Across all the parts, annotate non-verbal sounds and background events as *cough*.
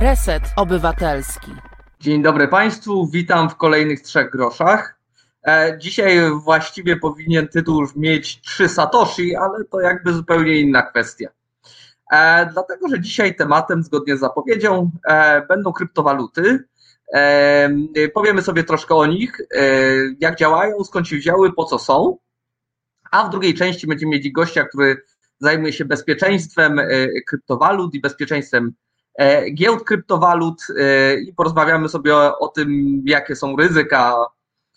Reset Obywatelski. Dzień dobry Państwu, witam w kolejnych trzech groszach. E, dzisiaj właściwie powinien tytuł mieć trzy Satoshi, ale to jakby zupełnie inna kwestia. E, dlatego, że dzisiaj tematem, zgodnie z zapowiedzią, e, będą kryptowaluty. Powiemy sobie troszkę o nich, jak działają, skąd się wzięły, po co są. A w drugiej części będziemy mieć gościa, który zajmuje się bezpieczeństwem kryptowalut i bezpieczeństwem giełd kryptowalut e, i porozmawiamy sobie o, tym, jakie są ryzyka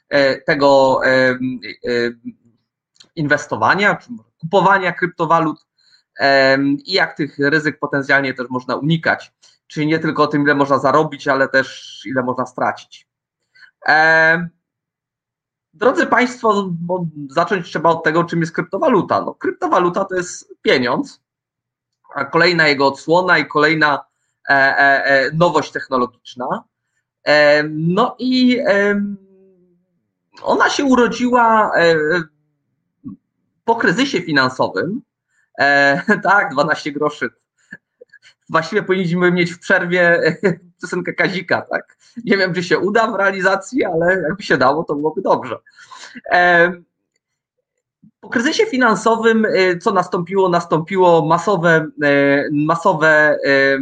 e, tego inwestowania, czy kupowania kryptowalut i jak tych ryzyk potencjalnie też można unikać. Czyli nie tylko o tym, ile można zarobić, ale też ile można stracić. Drodzy Państwo, zacząć trzeba od tego, czym jest kryptowaluta. No, kryptowaluta to jest pieniądz, a kolejna jego odsłona i kolejna E, e, e, nowość technologiczna. No i ona się urodziła po kryzysie finansowym. *laughs* Tak, 12 groszy. Właściwie powinniśmy mieć w przerwie *laughs* piosenkę Kazika, tak? Nie wiem, czy się uda w realizacji, ale jakby się dało, to byłoby dobrze. Po kryzysie finansowym, co nastąpiło? Nastąpiło masowe, masowe E, e,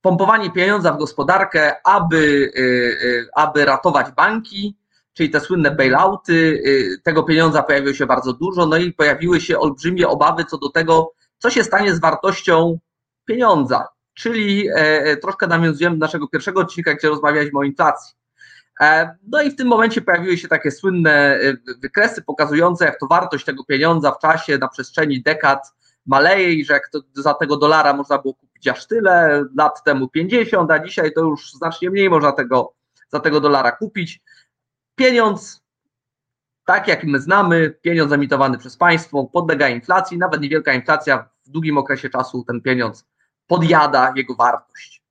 pompowanie pieniądza w gospodarkę, aby, e, aby ratować banki, czyli te słynne bailouty. Tego pieniądza pojawiło się bardzo dużo, no i pojawiły się olbrzymie obawy co do tego, co się stanie z wartością pieniądza. Czyli troszkę nawiązujemy do naszego pierwszego odcinka, gdzie rozmawialiśmy o inflacji. No i w tym momencie pojawiły się takie słynne wykresy pokazujące, jak to wartość tego pieniądza w czasie, na przestrzeni dekad maleje i że jak to, za tego dolara można było kupić aż tyle, lat temu 50, a dzisiaj to już znacznie mniej można tego, za tego dolara kupić. Pieniądz, tak jak my znamy, pieniądz emitowany przez państwo, podlega inflacji, nawet niewielka inflacja w długim okresie czasu ten pieniądz podjada jego wartość.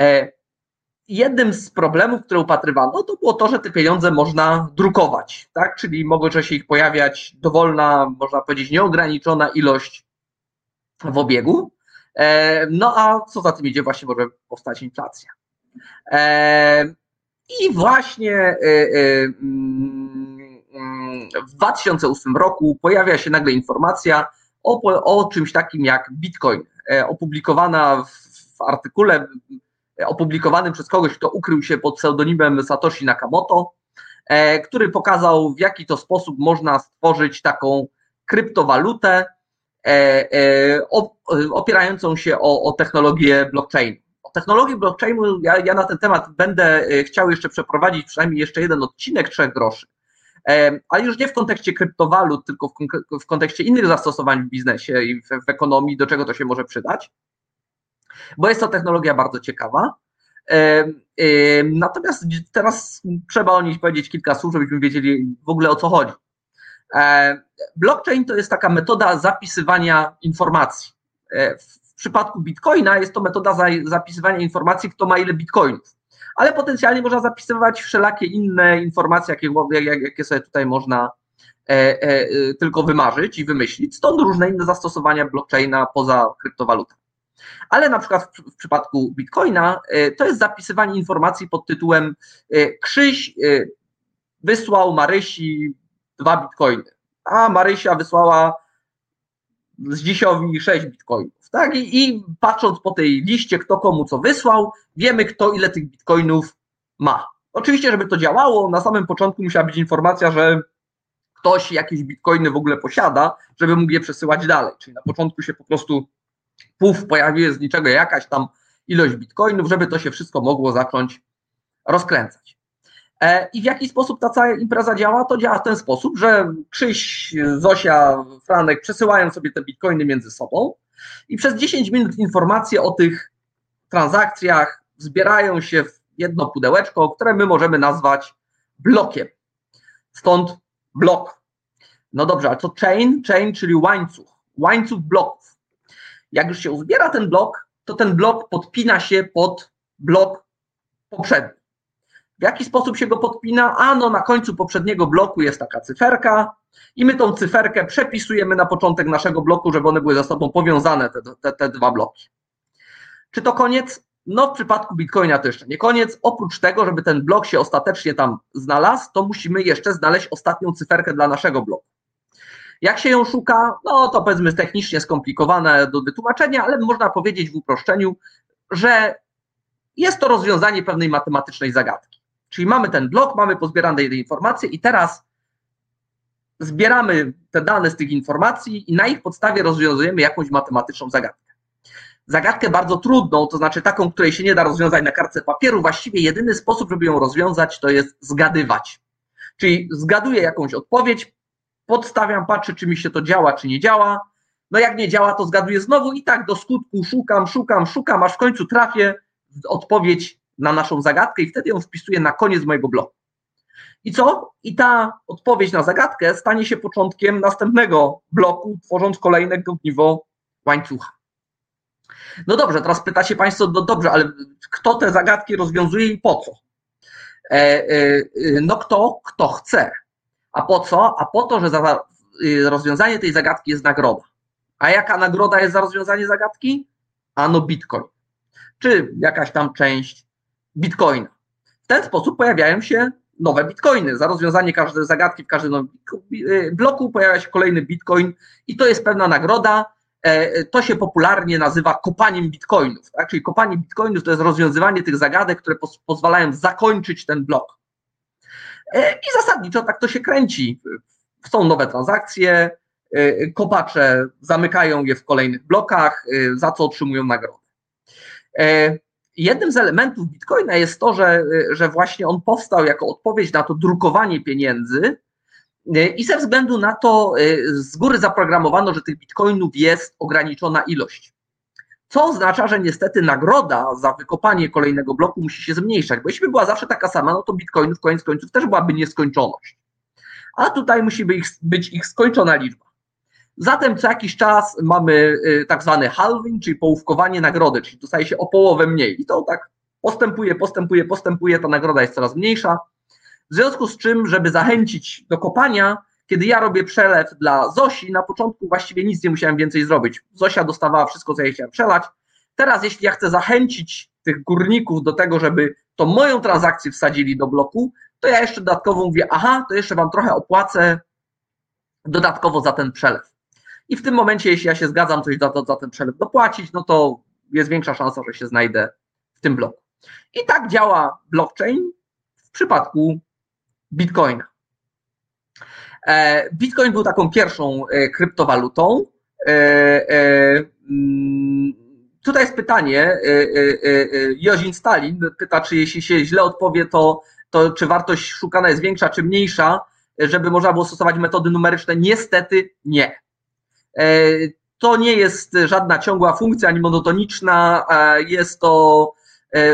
E, jednym z problemów, które upatrywano, to było to, że te pieniądze można drukować, tak? Czyli mogło się ich pojawiać dowolna, można powiedzieć, nieograniczona ilość w obiegu. E, no a co za tym idzie, właśnie może powstać inflacja. E, I właśnie e, mm, w 2008 roku pojawia się nagle informacja o, o czymś takim jak Bitcoin, opublikowana w artykule opublikowanym przez kogoś, kto ukrył się pod pseudonimem Satoshi Nakamoto, e, który pokazał, w jaki to sposób można stworzyć taką kryptowalutę e, e, opierającą się o, technologię blockchain. O technologii blockchainu ja, ja na ten temat będę chciał jeszcze przeprowadzić przynajmniej jeszcze jeden odcinek trzech groszy, ale już nie w kontekście kryptowalut, tylko w, kontekście innych zastosowań w biznesie i w ekonomii, do czego to się może przydać bo jest to technologia bardzo ciekawa. Natomiast teraz trzeba o niej powiedzieć kilka słów, żebyśmy wiedzieli w ogóle o co chodzi. Blockchain to jest taka metoda zapisywania informacji. E, w przypadku Bitcoina jest to metoda zapisywania informacji, kto ma ile bitcoinów, ale potencjalnie można zapisywać wszelakie inne informacje, jakie, jakie sobie tutaj można e, e, tylko wymarzyć i wymyślić. Stąd różne inne zastosowania blockchaina poza kryptowalutami. Ale na przykład w, przypadku Bitcoina e, to jest zapisywanie informacji pod tytułem e, Krzyś e, wysłał Marysi dwa bitcoiny, a Marysia wysłała z Dzisiowi sześć bitcoinów. Tak? I, I patrząc po tej liście, kto komu co wysłał, wiemy, kto ile tych bitcoinów ma. Oczywiście, żeby to działało, na samym początku musiała być informacja, że ktoś jakieś bitcoiny w ogóle posiada, żeby mógł je przesyłać dalej. Czyli na początku się po prostu puf, pojawiła z niczego jakaś tam ilość bitcoinów, żeby to się wszystko mogło zacząć rozkręcać. E, I w jaki sposób ta cała impreza działa? To działa w ten sposób, że Krzyś, Zosia, Franek przesyłają sobie te bitcoiny między sobą i przez 10 minut informacje o tych transakcjach zbierają się w jedno pudełeczko, które my możemy nazwać blokiem. Stąd blok. No dobrze, ale to chain? Chain, czyli łańcuch. Łańcuch bloków. Jak już się uzbiera ten blok, to ten blok podpina się pod blok poprzedni. W jaki sposób się go podpina? A no na końcu poprzedniego bloku jest taka cyferka i my tą cyferkę przepisujemy na początek naszego bloku, żeby one były ze sobą powiązane, te, te, te dwa bloki. Czy to koniec? No w przypadku Bitcoina to jeszcze nie koniec. Oprócz tego, żeby ten blok się ostatecznie tam znalazł, to musimy jeszcze znaleźć ostatnią cyferkę dla naszego bloku. Jak się ją szuka? No to powiedzmy technicznie skomplikowane do wytłumaczenia, ale można powiedzieć w uproszczeniu, że jest to rozwiązanie pewnej matematycznej zagadki. Czyli mamy ten blok, mamy pozbierane te informacje i teraz zbieramy te dane z tych informacji i na ich podstawie rozwiązujemy jakąś matematyczną zagadkę. Zagadkę bardzo trudną, to znaczy taką, której się nie da rozwiązać na kartce papieru. Właściwie jedyny sposób, żeby ją rozwiązać, to jest zgadywać. Czyli zgaduję jakąś odpowiedź, podstawiam, patrzę, czy mi się to działa, czy nie działa. No jak nie działa, to zgaduję znowu i tak do skutku szukam, szukam, szukam, aż w końcu trafię w odpowiedź na naszą zagadkę i wtedy ją wpisuję na koniec mojego bloku. I co? I ta odpowiedź na zagadkę stanie się początkiem następnego bloku, tworząc kolejne ogniwo łańcucha. No dobrze, teraz pytacie Państwo, no dobrze, ale kto te zagadki rozwiązuje i po co? E, e, no kto, kto chce. A po co? A po to, że za y, rozwiązanie tej zagadki jest nagroda. A jaka nagroda jest za rozwiązanie zagadki? Ano bitcoin. Czy jakaś tam część bitcoina. W ten sposób pojawiają się nowe bitcoiny. Za rozwiązanie każdej zagadki w każdym y, bloku pojawia się kolejny bitcoin i to jest pewna nagroda. E, to się popularnie nazywa kopaniem bitcoinów. Tak? Czyli kopanie bitcoinów to jest rozwiązywanie tych zagadek, które pozwalają zakończyć ten blok. E, I zasadniczo tak to się kręci. Są nowe transakcje, e, kopacze zamykają je w kolejnych blokach, za co otrzymują nagrodę. Jednym z elementów Bitcoina jest to, że, że właśnie on powstał jako odpowiedź na to drukowanie pieniędzy i ze względu na to z góry zaprogramowano, że tych bitcoinów jest ograniczona ilość. Co oznacza, że niestety nagroda za wykopanie kolejnego bloku musi się zmniejszać, bo jeśli by była zawsze taka sama, no to bitcoinów koniec końców też byłaby nieskończoność. A tutaj musi być ich, skończona liczba. Zatem co jakiś czas mamy y, tak zwany halving, czyli połówkowanie nagrody, czyli dostaje się o połowę mniej. I to tak postępuje, postępuje, postępuje, ta nagroda jest coraz mniejsza. W związku z czym, żeby zachęcić do kopania, kiedy ja robię przelew dla Zosi, na początku właściwie nic nie musiałem więcej zrobić. Zosia dostawała wszystko, co ja chciałem przelać. Teraz, jeśli ja chcę zachęcić tych górników do tego, żeby to moją transakcję wsadzili do bloku, to ja jeszcze dodatkowo mówię, aha, to jeszcze wam trochę opłacę dodatkowo za ten przelew. I w tym momencie, jeśli ja się zgadzam coś za, za ten przelew dopłacić, no to jest większa szansa, że się znajdę w tym bloku. I tak działa blockchain w przypadku Bitcoina. E, Bitcoin był taką pierwszą e, kryptowalutą. E, mm, tutaj jest pytanie, Jozin Stalin pyta, czy jeśli się źle odpowie, to, to czy wartość szukana jest większa czy mniejsza, żeby można było stosować metody numeryczne. Niestety nie. To nie jest żadna ciągła funkcja, ani monotoniczna. Jest to,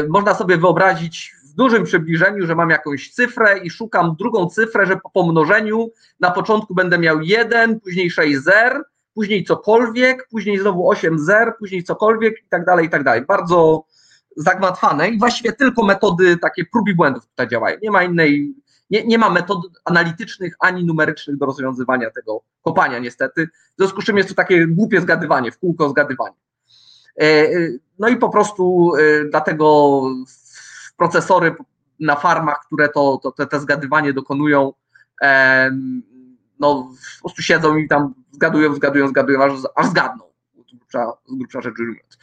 można sobie wyobrazić dużym przybliżeniu, że mam jakąś cyfrę i szukam drugą cyfrę, że po pomnożeniu na początku będę miał 1, później 6 zer, później cokolwiek, później znowu 8 zer, później cokolwiek i tak dalej, i tak dalej. Bardzo zagmatwane i właściwie tylko metody takie prób i błędów tutaj działają. Nie ma innej, nie, nie ma metod analitycznych ani numerycznych do rozwiązywania tego kopania niestety, w związku z czym jest to takie głupie zgadywanie, w kółko zgadywanie. E, e, no i po prostu e, dlatego procesory na farmach, które to, to te, te zgadywanie dokonują, no po prostu siedzą i tam zgadują, zgadują, zgadują, aż, aż zgadną, grubsza, grubsza rzecz ujmując.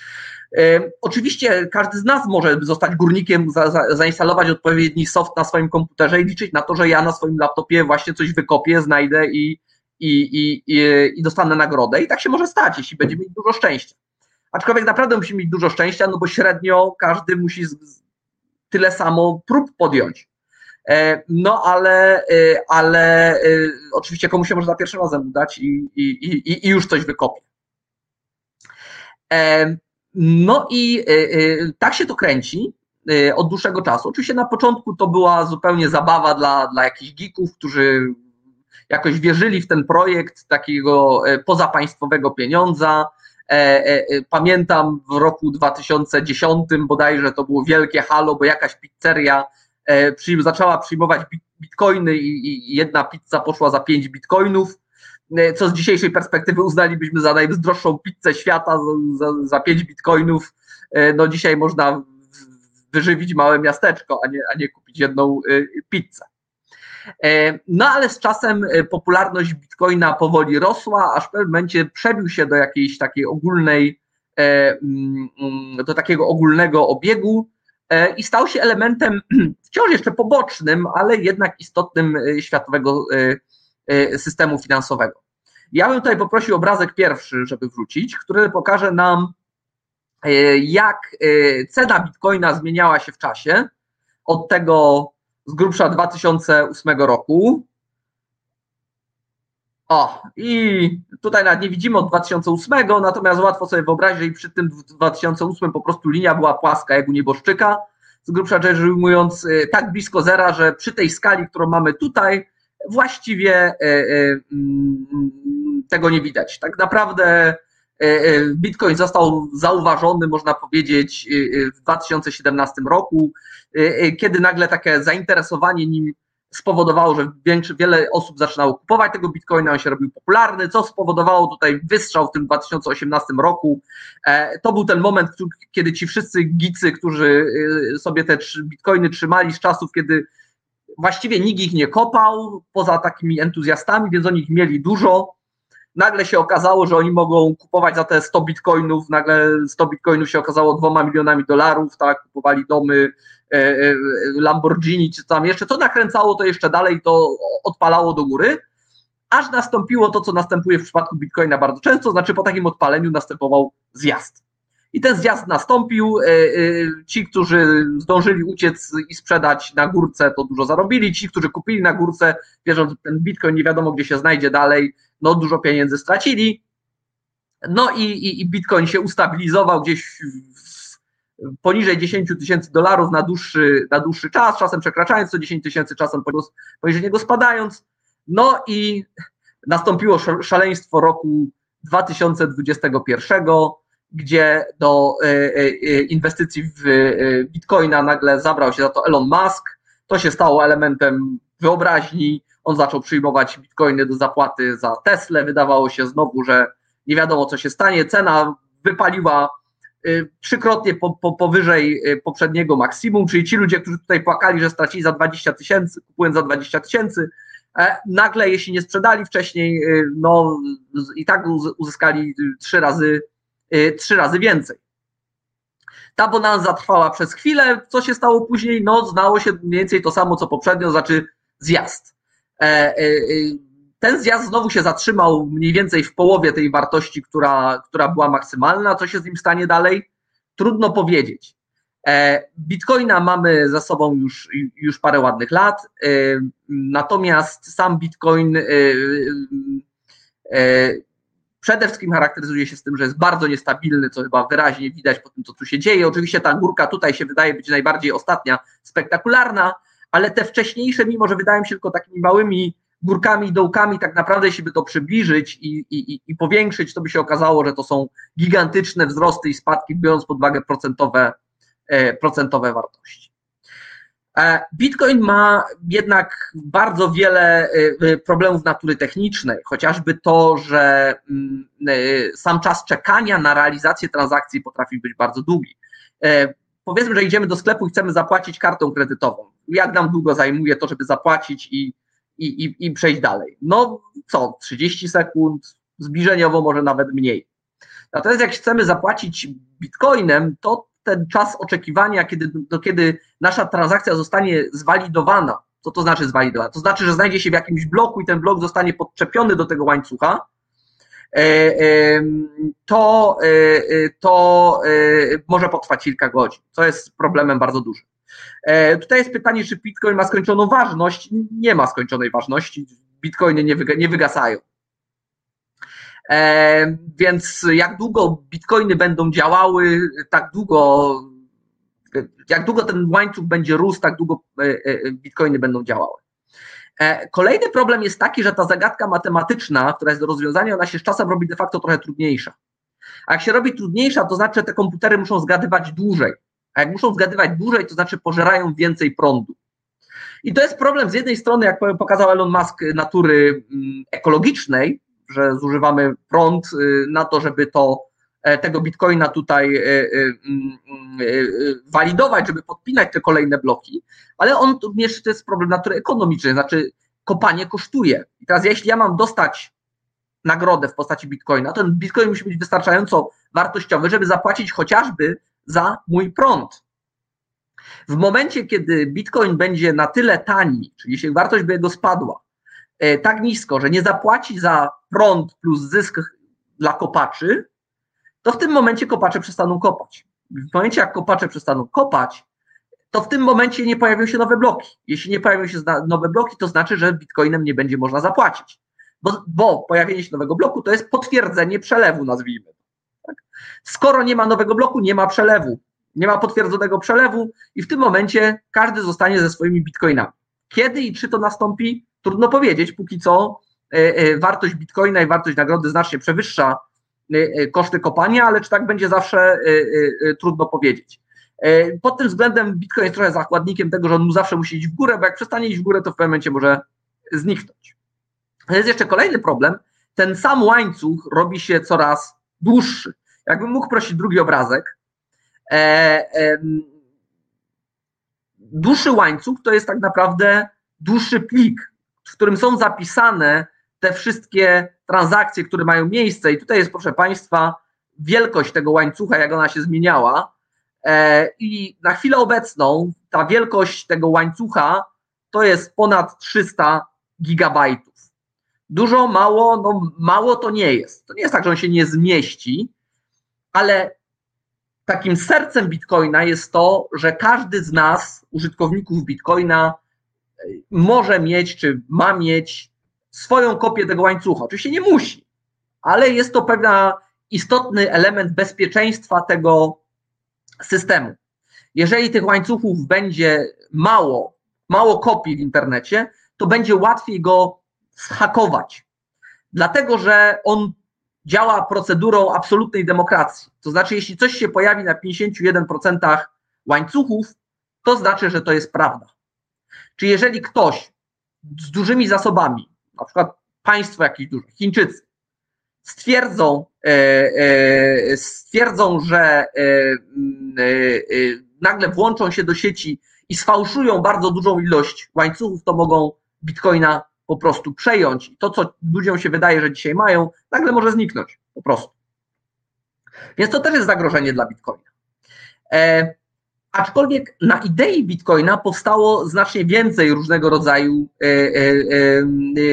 Oczywiście każdy z nas może zostać górnikiem, za, za, zainstalować odpowiedni soft na swoim komputerze i liczyć na to, że ja na swoim laptopie właśnie coś wykopię, znajdę i, i, i, i, i dostanę nagrodę. I tak się może stać, jeśli będzie mieć dużo szczęścia. Aczkolwiek naprawdę musi mieć dużo szczęścia, no bo średnio każdy musi tyle samo prób podjąć. E, no ale, e, ale e, oczywiście komuś się może za pierwszym razem udać i, i, i, i już coś wykopie. No i tak się to kręci od dłuższego czasu. Oczywiście na początku to była zupełnie zabawa dla, dla jakichś geeków, którzy jakoś wierzyli w ten projekt takiego pozapaństwowego pieniądza, pamiętam w roku 2010 bodajże to było wielkie halo, bo jakaś pizzeria zaczęła przyjmować bitcoiny i jedna pizza poszła za 5 bitcoinów, co z dzisiejszej perspektywy uznalibyśmy za najdroższą pizzę świata za, za 5 bitcoinów. No dzisiaj można wyżywić małe miasteczko, a nie, a nie kupić jedną pizzę. E, no ale z czasem e, popularność bitcoina powoli rosła, aż w pewnym momencie przebił się do jakiejś takiej ogólnej, e, mm, do takiego ogólnego obiegu i stał się elementem *clears throat* wciąż jeszcze pobocznym, ale jednak istotnym światowego systemu finansowego. Ja bym tutaj poprosił obrazek pierwszy, żeby wrócić, który pokaże nam, jak cena bitcoina zmieniała się w czasie od tego z grubsza 2008 roku. O, i tutaj nawet nie widzimy od 2008, natomiast łatwo sobie wyobrazić, że przy tym 2008 po prostu linia była płaska jak u nieboszczyka, z grubsza rzecz ujmując, y, tak blisko zera, że przy tej skali, którą mamy tutaj, właściwie y, y, mm, tego nie widać. Tak naprawdę Bitcoin został zauważony, można powiedzieć, w 2017 roku. Kiedy nagle takie zainteresowanie nim spowodowało, że większy, wiele osób zaczynało kupować tego bitcoina, on się robił popularny, co spowodowało tutaj wystrzał w tym 2018 roku. E, to był ten moment, kiedy ci wszyscy gicy, którzy sobie te bitcoiny trzymali z czasów, kiedy właściwie nikt ich nie kopał, poza takimi entuzjastami, więc oni ich mieli dużo. Nagle się okazało, że oni mogą kupować za te 100 bitcoinów, nagle 100 bitcoinów się okazało dwoma milionami dolarów, tak, kupowali domy, E, e, Lamborghini czy tam jeszcze, co nakręcało to jeszcze dalej, to odpalało do góry, aż nastąpiło to, co następuje w przypadku Bitcoina bardzo często, znaczy po takim odpaleniu następował zjazd. I ten zjazd nastąpił. E, ci, którzy zdążyli uciec i sprzedać na górce, to dużo zarobili. Ci, którzy kupili na górce, wierząc, że ten bitcoin nie wiadomo, gdzie się znajdzie dalej, no dużo pieniędzy stracili. No i, i, i bitcoin się ustabilizował gdzieś poniżej 10 tysięcy dolarów na dłuższy, na dłuższy czas, czasem przekraczając to 10 tysięcy, czasem poniżej niego spadając. No i nastąpiło szaleństwo roku 2021, gdzie do e, e, inwestycji w e, bitcoina nagle zabrał się za to Elon Musk. To się stało elementem wyobraźni. On zaczął przyjmować bitcoiny do zapłaty za Tesla. Wydawało się znowu, że nie wiadomo co się stanie. Cena wypaliła Y, trzykrotnie po, po, powyżej y, poprzedniego maksimum, czyli ci ludzie, którzy tutaj płakali, że stracili za 20 tysięcy, kupując za 20 tysięcy, e, nagle, jeśli nie sprzedali wcześniej, y, no i tak uzyskali trzy razy, trzy razy więcej. Ta bonanza trwała przez chwilę. Co się stało później? No, znało się mniej więcej to samo, co poprzednio, znaczy zjazd. E, e, ten zjazd znowu się zatrzymał mniej więcej w połowie tej wartości, która, która była maksymalna. Co się z nim stanie dalej? Trudno powiedzieć. E, Bitcoina mamy za sobą już, już parę ładnych lat, e, natomiast sam Bitcoin e, przede wszystkim charakteryzuje się z tym, że jest bardzo niestabilny, co chyba wyraźnie widać po tym, co tu się dzieje. Oczywiście ta górka tutaj się wydaje być najbardziej ostatnia, spektakularna, ale te wcześniejsze, mimo że wydają się tylko takimi małymi górkami i dołkami, tak naprawdę, jeśli by to przybliżyć i, i, i powiększyć, to by się okazało, że to są gigantyczne wzrosty i spadki, biorąc pod uwagę procentowe, e, procentowe wartości. E, Bitcoin ma jednak bardzo wiele e, problemów natury technicznej, chociażby to, że mm, sam czas czekania na realizację transakcji potrafi być bardzo długi. Powiedzmy, że idziemy do sklepu i chcemy zapłacić kartą kredytową. Jak nam długo zajmuje to, żeby zapłacić i i, i, i przejść dalej. No co, 30 sekund, zbliżeniowo może nawet mniej. Natomiast jak chcemy zapłacić bitcoinem, to ten czas oczekiwania, kiedy, do kiedy nasza transakcja zostanie zwalidowana, co to znaczy zwalidowana? To znaczy, że znajdzie się w jakimś bloku i ten blok zostanie podczepiony do tego łańcucha, e, to, e, to e, może potrwać kilka godzin, co jest problemem bardzo dużym. E, tutaj jest pytanie, czy Bitcoin ma skończoną ważność. Nie ma skończonej ważności. Bitcoiny nie, wyga, nie wygasają. E, więc jak długo bitcoiny będą działały, tak długo, jak długo ten łańcuch będzie rósł, tak długo e, bitcoiny będą działały. Kolejny problem jest taki, że ta zagadka matematyczna, która jest do rozwiązania, ona się z czasem robi de facto trochę trudniejsza. A jak się robi trudniejsza, to znaczy, że te komputery muszą zgadywać dłużej. A jak muszą zgadywać dłużej, to znaczy pożerają więcej prądu. I to jest problem z jednej strony, jak pokazał Elon Musk, natury mm, ekologicznej, że zużywamy prąd y, na to, żeby to e, tego bitcoina tutaj e, e, mm, walidować, żeby podpinać te kolejne bloki, ale on również to jest problem natury ekonomicznej, znaczy kopanie kosztuje. I teraz jeśli ja mam dostać nagrodę w postaci bitcoina, to ten bitcoin musi być wystarczająco wartościowy, żeby zapłacić chociażby za mój prąd. W momencie, kiedy bitcoin będzie na tyle tani, czyli jeśli wartość by jego spadła e, tak nisko, że nie zapłaci za prąd plus zysk dla kopaczy, to w tym momencie kopacze przestaną kopać. W momencie, jak kopacze przestaną kopać, to w tym momencie nie pojawią się nowe bloki. Jeśli nie pojawią się nowe bloki, to znaczy, że bitcoinem nie będzie można zapłacić. Bo, bo pojawienie się nowego bloku to jest potwierdzenie przelewu, nazwijmy. Tak? Skoro nie ma nowego bloku, nie ma przelewu. Nie ma potwierdzonego przelewu i w tym momencie każdy zostanie ze swoimi bitcoinami. Kiedy i czy to nastąpi, trudno powiedzieć. Póki co e, e, wartość bitcoina i wartość nagrody znacznie przewyższa e, koszty kopania, ale czy tak będzie zawsze, trudno powiedzieć. Pod tym względem Bitcoin jest trochę zakładnikiem tego, że on mu zawsze musi iść w górę, bo jak przestanie iść w górę, to w pewnym momencie może zniknąć. Jest jeszcze kolejny problem. Ten sam łańcuch robi się coraz dłuższy. Jakbym mógł prosić drugi obrazek, E, dłuższy łańcuch to jest tak naprawdę dłuższy plik, w którym są zapisane te wszystkie transakcje, które mają miejsce. I tutaj jest, proszę Państwa, wielkość tego łańcucha, jak ona się zmieniała. E, I na chwilę obecną ta wielkość tego łańcucha to jest ponad 300 gigabajtów. Dużo, mało, no mało to nie jest. To nie jest tak, że on się nie zmieści, ale takim sercem Bitcoina jest to, że każdy z nas, użytkowników Bitcoina, może mieć, czy ma mieć swoją kopię tego łańcucha. Oczywiście nie musi, ale jest to pewna istotny element bezpieczeństwa tego systemu. Jeżeli tych łańcuchów będzie mało, mało kopii w internecie, to będzie łatwiej go zhakować. Dlatego, że on działa procedurą absolutnej demokracji. To znaczy, jeśli coś się pojawi na 51% łańcuchów, to znaczy, że to jest prawda. Czy jeżeli ktoś z dużymi zasobami, na przykład państwo jakieś duże, Chińczycy, stwierdzą, e, e, stwierdzą, że e, nagle włączą się do sieci i sfałszują bardzo dużą ilość łańcuchów, to mogą bitcoina po prostu przejąć. To, co ludziom się wydaje, że dzisiaj mają, nagle może zniknąć po prostu. Więc to też jest zagrożenie dla Bitcoina. E, aczkolwiek na idei Bitcoina powstało znacznie więcej różnego rodzaju e, e,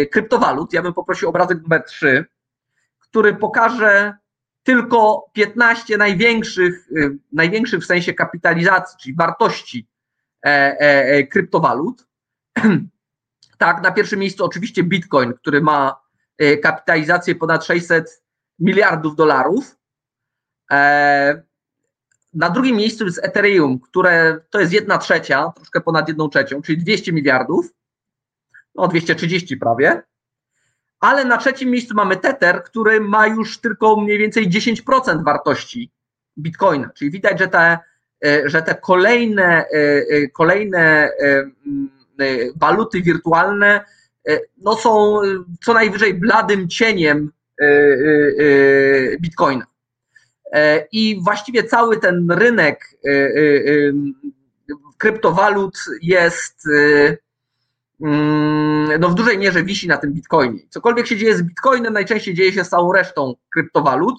e kryptowalut. Ja bym poprosił obrazek numer 3, który pokaże tylko 15 największych, e, największych w sensie kapitalizacji, czyli wartości e, kryptowalut. *clears throat* Tak, na pierwszym miejscu oczywiście Bitcoin, który ma e, kapitalizację ponad 600 miliardów dolarów. E, na drugim miejscu jest Ethereum, które to jest jedna trzecia, troszkę ponad jedną trzecią, czyli 200 miliardów, no 230 prawie. Ale na trzecim miejscu mamy Tether, który ma już tylko mniej więcej 10% wartości Bitcoina. Czyli widać, że te, e, że te kolejne, kolejne waluty wirtualne e, no są co najwyżej bladym cieniem e, Bitcoina. I właściwie cały ten rynek kryptowalut jest mm, no w dużej mierze wisi na tym Bitcoinie. Cokolwiek się dzieje z Bitcoinem, najczęściej dzieje się z całą resztą kryptowalut.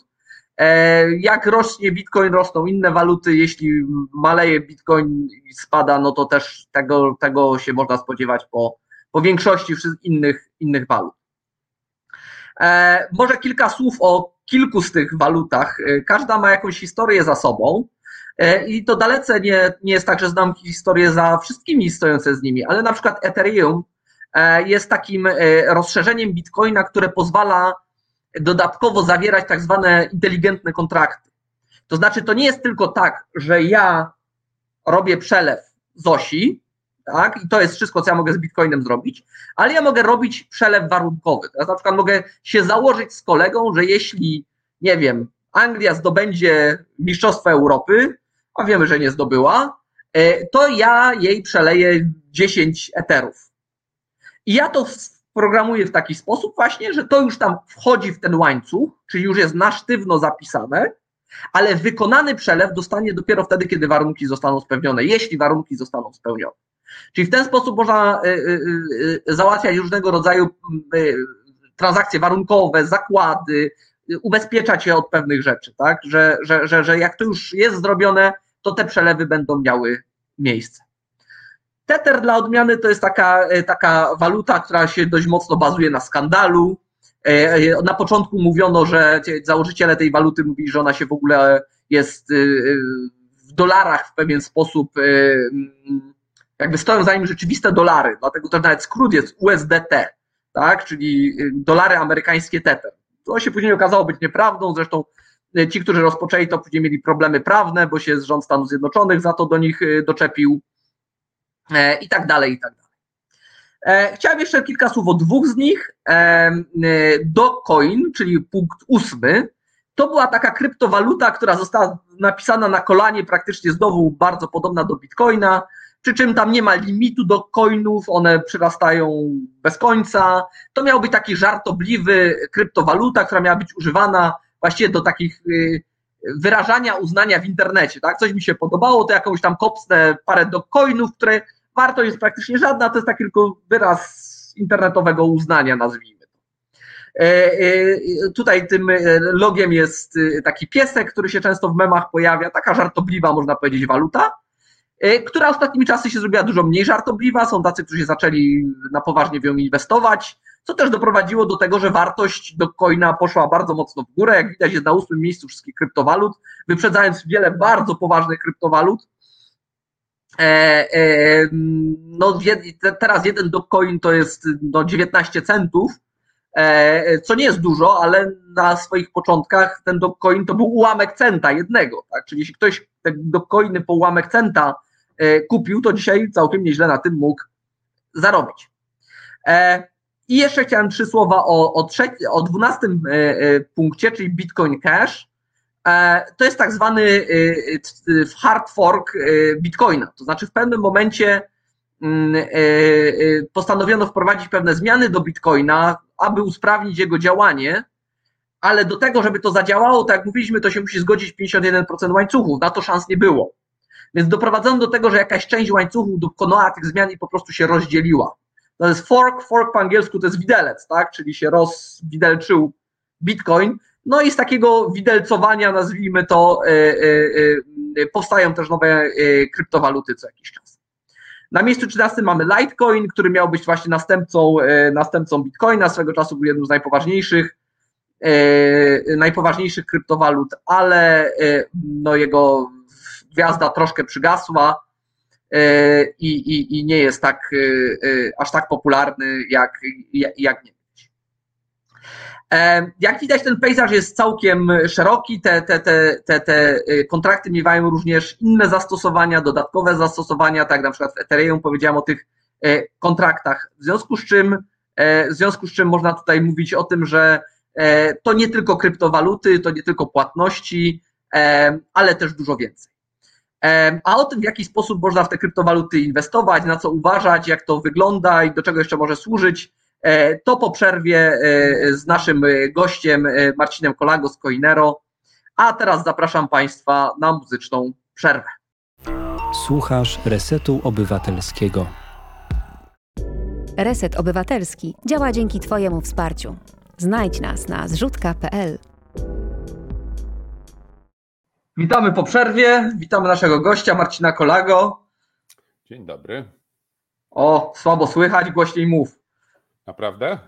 E, jak rośnie Bitcoin, rosną inne waluty. Jeśli maleje Bitcoin i spada, no to też tego, tego się można spodziewać po, po większości innych, innych walut. E, może kilka słów o kilku z tych walutach. E, każda ma jakąś historię za sobą. I to dalece nie, nie jest tak, że znam historię za wszystkimi stojące z nimi, ale na przykład Ethereum jest takim rozszerzeniem Bitcoina, które pozwala dodatkowo zawierać tak zwane inteligentne kontrakty. To znaczy, to nie jest tylko tak, że ja robię przelew z osi, tak, i to jest wszystko, co ja mogę z Bitcoinem zrobić, ale ja mogę robić przelew warunkowy. Teraz na przykład mogę się założyć z kolegą, że jeśli, nie wiem, Anglia zdobędzie Mistrzostwo Europy, a wiemy, że nie zdobyła, e, to ja jej przeleję 10 eterów. I ja to programuję w taki sposób właśnie, że to już tam wchodzi w ten łańcuch, czyli już jest na sztywno zapisane, ale wykonany przelew dostanie dopiero wtedy, kiedy warunki zostaną spełnione, jeśli warunki zostaną spełnione. Czyli w ten sposób można y, y, y, załatwiać różnego rodzaju transakcje warunkowe, zakłady, ubezpieczać się od pewnych rzeczy, tak? Że, że, że, że jak to już jest zrobione, to te przelewy będą miały miejsce. Tether dla odmiany to jest taka, taka waluta, która się dość mocno bazuje na skandalu. Na początku mówiono, że założyciele tej waluty mówili, że ona się w ogóle jest w dolarach w pewien sposób jakby stoją za nim rzeczywiste dolary, dlatego też nawet skrót jest USDT, tak, czyli dolary amerykańskie Tether. To się później okazało być nieprawdą, zresztą ci, którzy rozpoczęli to, później mieli problemy prawne, bo się rząd Stanów Zjednoczonych za to do nich doczepił e, i tak dalej, i tak dalej. E, chciałem jeszcze kilka słów o dwóch z nich. E, Docoin, czyli punkt ósmy, to była taka kryptowaluta, która została napisana na kolanie, praktycznie znowu bardzo podobna do Bitcoina przy czym tam nie ma limitu do coinów, one przyrastają bez końca. To miał być taki żartobliwy kryptowaluta, która miała być używana właściwie do takich y, wyrażania uznania w internecie. Tak? Coś mi się podobało, to jakąś tam kopsnę parę do coinów, które wartość jest praktycznie żadna, to jest taki tylko wyraz internetowego uznania, nazwijmy. E, e, tutaj tym logiem jest taki piesek, który się często w memach pojawia, taka żartobliwa, można powiedzieć, waluta. E, która ostatnimi czasy się zrobiła dużo mniej żartobliwa. Są tacy, którzy zaczęli na poważnie w nią inwestować, co też doprowadziło do tego, że wartość do coina poszła bardzo mocno w górę. Jak widać, jest na ósmym miejscu wszystkich kryptowalut, wyprzedzając wiele bardzo poważnych kryptowalut. E, e, no, teraz jeden docoin to jest no, 19 centów, e, co nie jest dużo, ale na swoich początkach ten docoin to był ułamek centa jednego. Tak? Czyli jeśli ktoś te docoiny po ułamek centa kupił, to dzisiaj całkiem nieźle na tym mógł zarobić. I jeszcze chciałem trzy słowa o, o, trzeci, o 12 e, punkcie, czyli Bitcoin Cash. To jest tak zwany hard fork Bitcoina. To znaczy w pewnym momencie mm, postanowiono wprowadzić pewne zmiany do Bitcoina, aby usprawnić jego działanie, ale do tego, żeby to zadziałało, tak jak mówiliśmy, to się musi zgodzić 51% łańcuchów. Na to szans nie było. Więc doprowadzono do tego, że jakaś część łańcuchu dokonała tych zmian i po prostu się rozdzieliła. To jest fork, fork po angielsku to jest widelec, tak? czyli się rozwidelczył bitcoin. No i z takiego widelcowania, nazwijmy to, yy, yy, yy, powstają też nowe kryptowaluty co jakiś czas. Na miejscu 13 mamy Litecoin, który miał być właśnie następcą, następcą Bitcoina, swego czasu był jednym z najpoważniejszych, najpoważniejszych kryptowalut, ale no jego gwiazda troszkę przygasła e, i, i, i nie jest tak e, e, aż tak popularny jak, jak nie. Jak widać, ten pejzaż jest całkiem szeroki. Te, te, te, te, te kontrakty miewają również inne zastosowania, dodatkowe zastosowania, tak na przykład w Ethereum powiedziałem o tych kontraktach. W związku z czym, w związku z czym można tutaj mówić o tym, że to nie tylko kryptowaluty, to nie tylko płatności, ale też dużo więcej. A o tym, w jaki sposób można w te kryptowaluty inwestować, na co uważać, jak to wygląda i do czego jeszcze może służyć, e, to po przerwie e, z naszym gościem e, Marcinem Kolago z Coinero. A teraz zapraszam Państwa na muzyczną przerwę. Słuchasz Resetu Obywatelskiego. Reset Obywatelski działa dzięki Twojemu wsparciu. Znajdź nas na zrzutka.pl. Witamy po przerwie. Witamy naszego gościa Marcina Kolago. Dzień dobry. O, słabo słychać, głośniej mów. Naprawdę?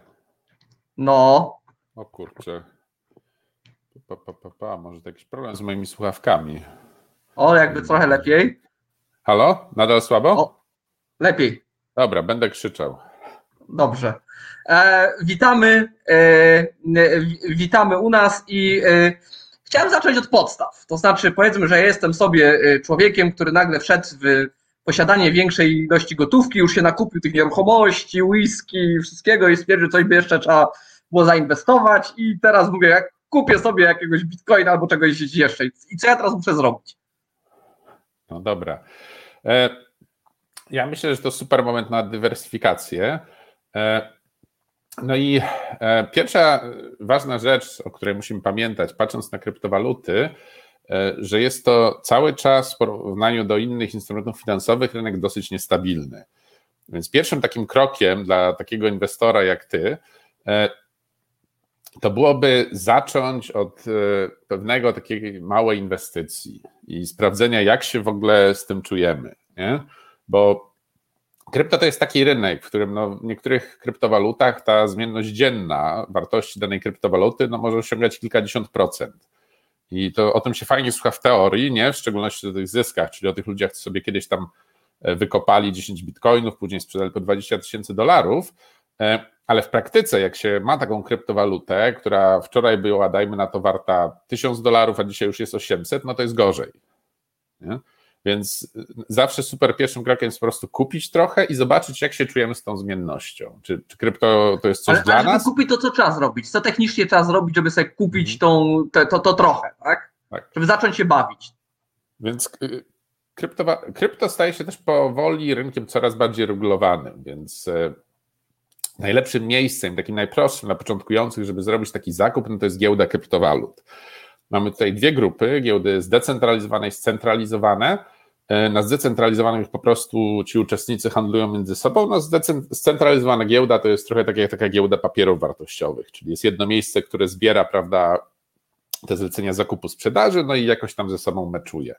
No. O kurczę. Pa, pa, pa, pa. Może to jakiś problem z moimi słuchawkami. O, jakby trochę lepiej. Halo? Nadal słabo? O, lepiej. Dobra, będę krzyczał. Dobrze. E, witamy. E, witamy u nas i e, Chciałem zacząć od podstaw. To znaczy, powiedzmy, że jestem sobie y, człowiekiem, który nagle wszedł w posiadanie większej ilości gotówki, już się nakupił tych nieruchomości, whisky, wszystkiego i stwierdził, coś by jeszcze trzeba było zainwestować. I teraz mówię, jak kupię sobie jakiegoś bitcoina albo czegoś jeszcze. I co ja teraz muszę zrobić? No dobra. E, Ja myślę, że to super moment na dywersyfikację. E, no i e, pierwsza ważna rzecz, o której musimy pamiętać, patrząc na kryptowaluty, że jest to cały czas w porównaniu do innych instrumentów finansowych rynek dosyć niestabilny. Więc pierwszym takim krokiem dla takiego inwestora jak ty, to byłoby zacząć od pewnego takiej małej inwestycji i sprawdzenia, jak się w ogóle z tym czujemy. Nie? Bo krypto to jest taki rynek, w którym no, w niektórych kryptowalutach ta zmienność dzienna wartości danej kryptowaluty no, może osiągać kilkadziesiąt procent. I to o tym się fajnie słucha w teorii, nie? W szczególności o tych zyskach, czyli o tych ludziach, co sobie kiedyś tam e, wykopali 10 bitcoinów, później sprzedali po 20 tysięcy dolarów. E, ale w praktyce, jak się ma taką kryptowalutę, która wczoraj była, dajmy na to, warta 1000 dolarów, a dzisiaj już jest 800, no to jest gorzej. Nie? Więc zawsze super pierwszym krokiem jest po prostu kupić trochę i zobaczyć, jak się czujemy z tą zmiennością. Czy, czy krypto to jest coś ale, dla ale nas? kupić to, co trzeba zrobić? Co technicznie trzeba zrobić, żeby sobie kupić tą, to, to, to trochę, tak? Tak. Żeby zacząć się bawić. Więc y, krypto, krypto staje się też powoli rynkiem coraz bardziej regulowanym, więc e, najlepszym miejscem, takim najprostszym dla początkujących, żeby zrobić taki zakup, no to jest giełda kryptowalut. Mamy tutaj dwie grupy, giełdy zdecentralizowane i scentralizowane. E, na zdecentralizowanych po prostu ci uczestnicy handlują między sobą. No, zdecentralizowana giełda to jest trochę tak jak taka giełda papierów wartościowych, czyli jest jedno miejsce, które zbiera, prawda, te zlecenia zakupu sprzedaży, no i jakoś tam ze sobą meczuje.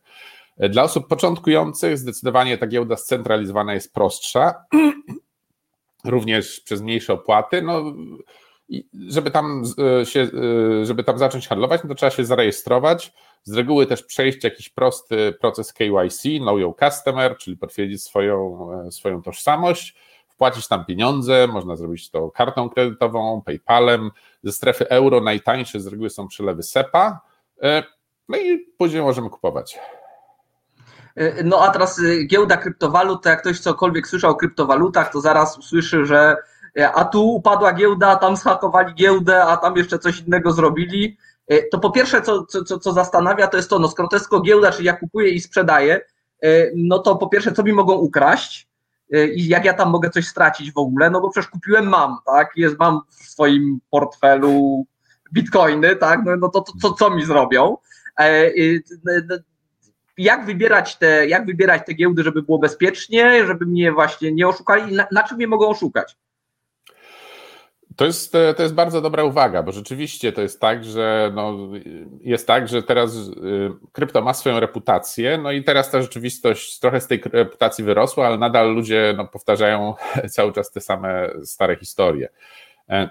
E, dla osób początkujących zdecydowanie ta giełda scentralizowana jest prostsza, *clears throat* również przez mniejsze opłaty. No, żeby tam e, się, żeby tam zacząć handlować, no to trzeba się zarejestrować. Z reguły też przejść jakiś prosty proces KYC, Know Your Customer, czyli potwierdzić swoją, e, swoją tożsamość, wpłacić tam pieniądze, można zrobić to kartą kredytową, PayPalem. Ze strefy euro najtańsze z reguły są przelewy SEPA, no i później możemy kupować. No a teraz giełda kryptowalut, to jak ktoś cokolwiek słyszał o kryptowalutach, to zaraz usłyszy, że E, a tu upadła giełda, tam schakowali giełdę, a tam jeszcze coś innego zrobili. E, to po pierwsze, co, co, co zastanawia, to jest to, no skoro to jest giełda, czyli ja kupuję i sprzedaję, e, no to po pierwsze, co mi mogą ukraść i jak ja tam mogę coś stracić w ogóle, no bo przecież kupiłem mam, tak, jest, mam w swoim portfelu bitcoiny, tak, no, no to, to co, co mi zrobią? Jak wybierać, te, jak wybierać te giełdy, żeby było bezpiecznie, żeby mnie właśnie nie oszukali? Na, na czym mnie mogą oszukać? To jest, e, to jest bardzo dobra uwaga, bo rzeczywiście to jest tak, że no, jest tak, że teraz y, krypto ma swoją reputację, no i teraz ta rzeczywistość trochę z tej reputacji wyrosła, ale nadal ludzie no, powtarzają *laughs* cały czas te same stare historie. E,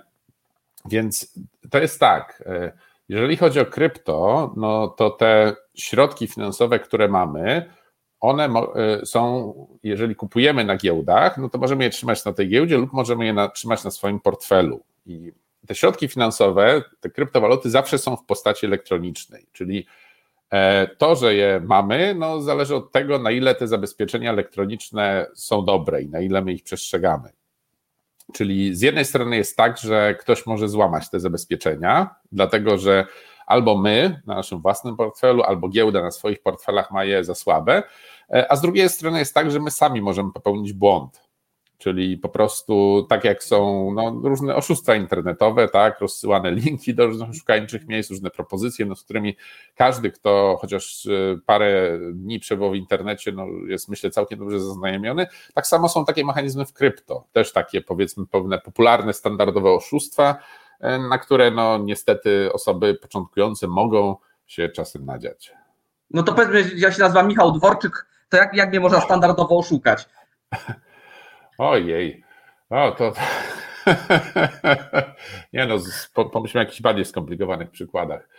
więc to jest tak, e, jeżeli chodzi o krypto, no to te środki finansowe, które mamy, one y, są, jeżeli kupujemy na giełdach, no to możemy je trzymać na tej giełdzie lub możemy je na, trzymać na swoim portfelu. I te środki finansowe, te kryptowaluty zawsze są w postaci elektronicznej, czyli e, to, że je mamy, no zależy od tego, na ile te zabezpieczenia elektroniczne są dobre i na ile my ich przestrzegamy. Czyli z jednej strony jest tak, że ktoś może złamać te zabezpieczenia, dlatego że albo my na naszym własnym portfelu, albo giełda na swoich portfelach ma je za słabe, a z drugiej strony jest tak, że my sami możemy popełnić błąd. Czyli po prostu tak jak są no, różne oszustwa internetowe, tak, rozsyłane *laughs* linki do różnych szukańczych miejsc, różne propozycje, no, z którymi każdy, kto chociaż e, parę dni przebywał w internecie, no, jest myślę całkiem dobrze zaznajomiony. Tak samo są takie mechanizmy w krypto, też takie powiedzmy pewne popularne, standardowe oszustwa, E, na które no niestety osoby początkujące mogą się czasem nadziać. No to powiedzmy, ja się nazywam Michał Dworczyk, to jak, jak mnie można standardowo oszukać? Ojej, o to... *laughs* Nie no, pomyślmy o jakichś bardziej skomplikowanych przykładach.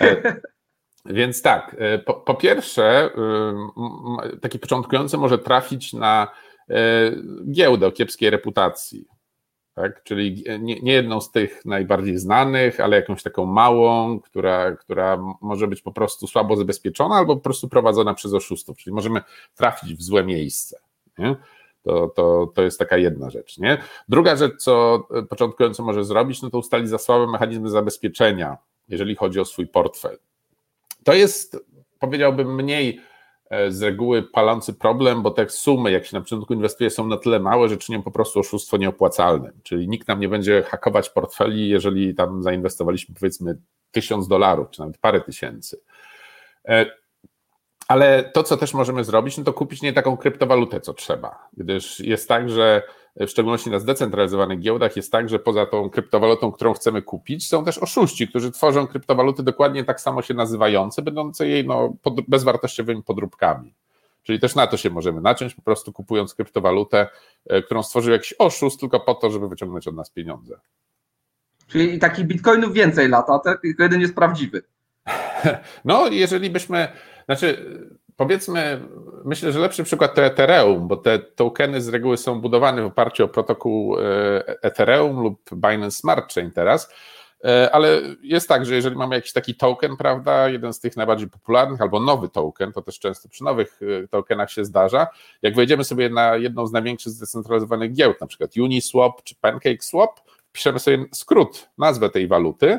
E, *laughs* więc tak, e, po, po, pierwsze, taki początkujący może trafić na giełdę o kiepskiej reputacji tak? czyli nie, nie, jedną z tych najbardziej znanych, ale jakąś taką małą, która, która może być po prostu słabo zabezpieczona albo po prostu prowadzona przez oszustów, czyli możemy trafić w złe miejsce. Nie? To, to, to jest taka jedna rzecz. Nie? Druga rzecz, co początkujący może zrobić, no to ustalić za słabe mechanizmy zabezpieczenia, jeżeli chodzi o swój portfel. To jest, powiedziałbym, mniej z reguły palący problem, bo te sumy, jak się na początku inwestuje, są na tyle małe, że czynią po prostu oszustwo nieopłacalnym. Czyli nikt nam nie będzie hakować portfeli, jeżeli tam zainwestowaliśmy powiedzmy tysiąc dolarów, czy nawet parę tysięcy. Ale to, co też możemy zrobić, no to kupić nie taką kryptowalutę, co trzeba, gdyż jest tak, że w szczególności na zdecentralizowanych giełdach jest tak, że poza tą kryptowalutą, którą chcemy kupić, są też oszuści, którzy tworzą kryptowaluty dokładnie tak samo się nazywające, będące jej no, pod, bezwartościowymi podróbkami. Czyli też na to się możemy naciąć, po prostu kupując kryptowalutę, e, którą stworzył jakiś oszust, tylko po to, żeby wyciągnąć od nas pieniądze. Czyli takich bitcoinów więcej lata, tylko jeden jest prawdziwy. *laughs* No, jeżeli byśmy, znaczy powiedzmy, myślę, że lepszy przykład to Ethereum, bo te tokeny z reguły są budowane w oparciu o protokół e, Ethereum lub Binance Smart Chain teraz, e, ale jest tak, że jeżeli mamy jakiś taki token, prawda, jeden z tych najbardziej popularnych, albo nowy token, to też często przy nowych e, tokenach się zdarza, jak wejdziemy sobie na jedną z największych zdecentralizowanych giełd, na przykład Uniswap czy PancakeSwap, piszemy sobie skrót, nazwę tej waluty,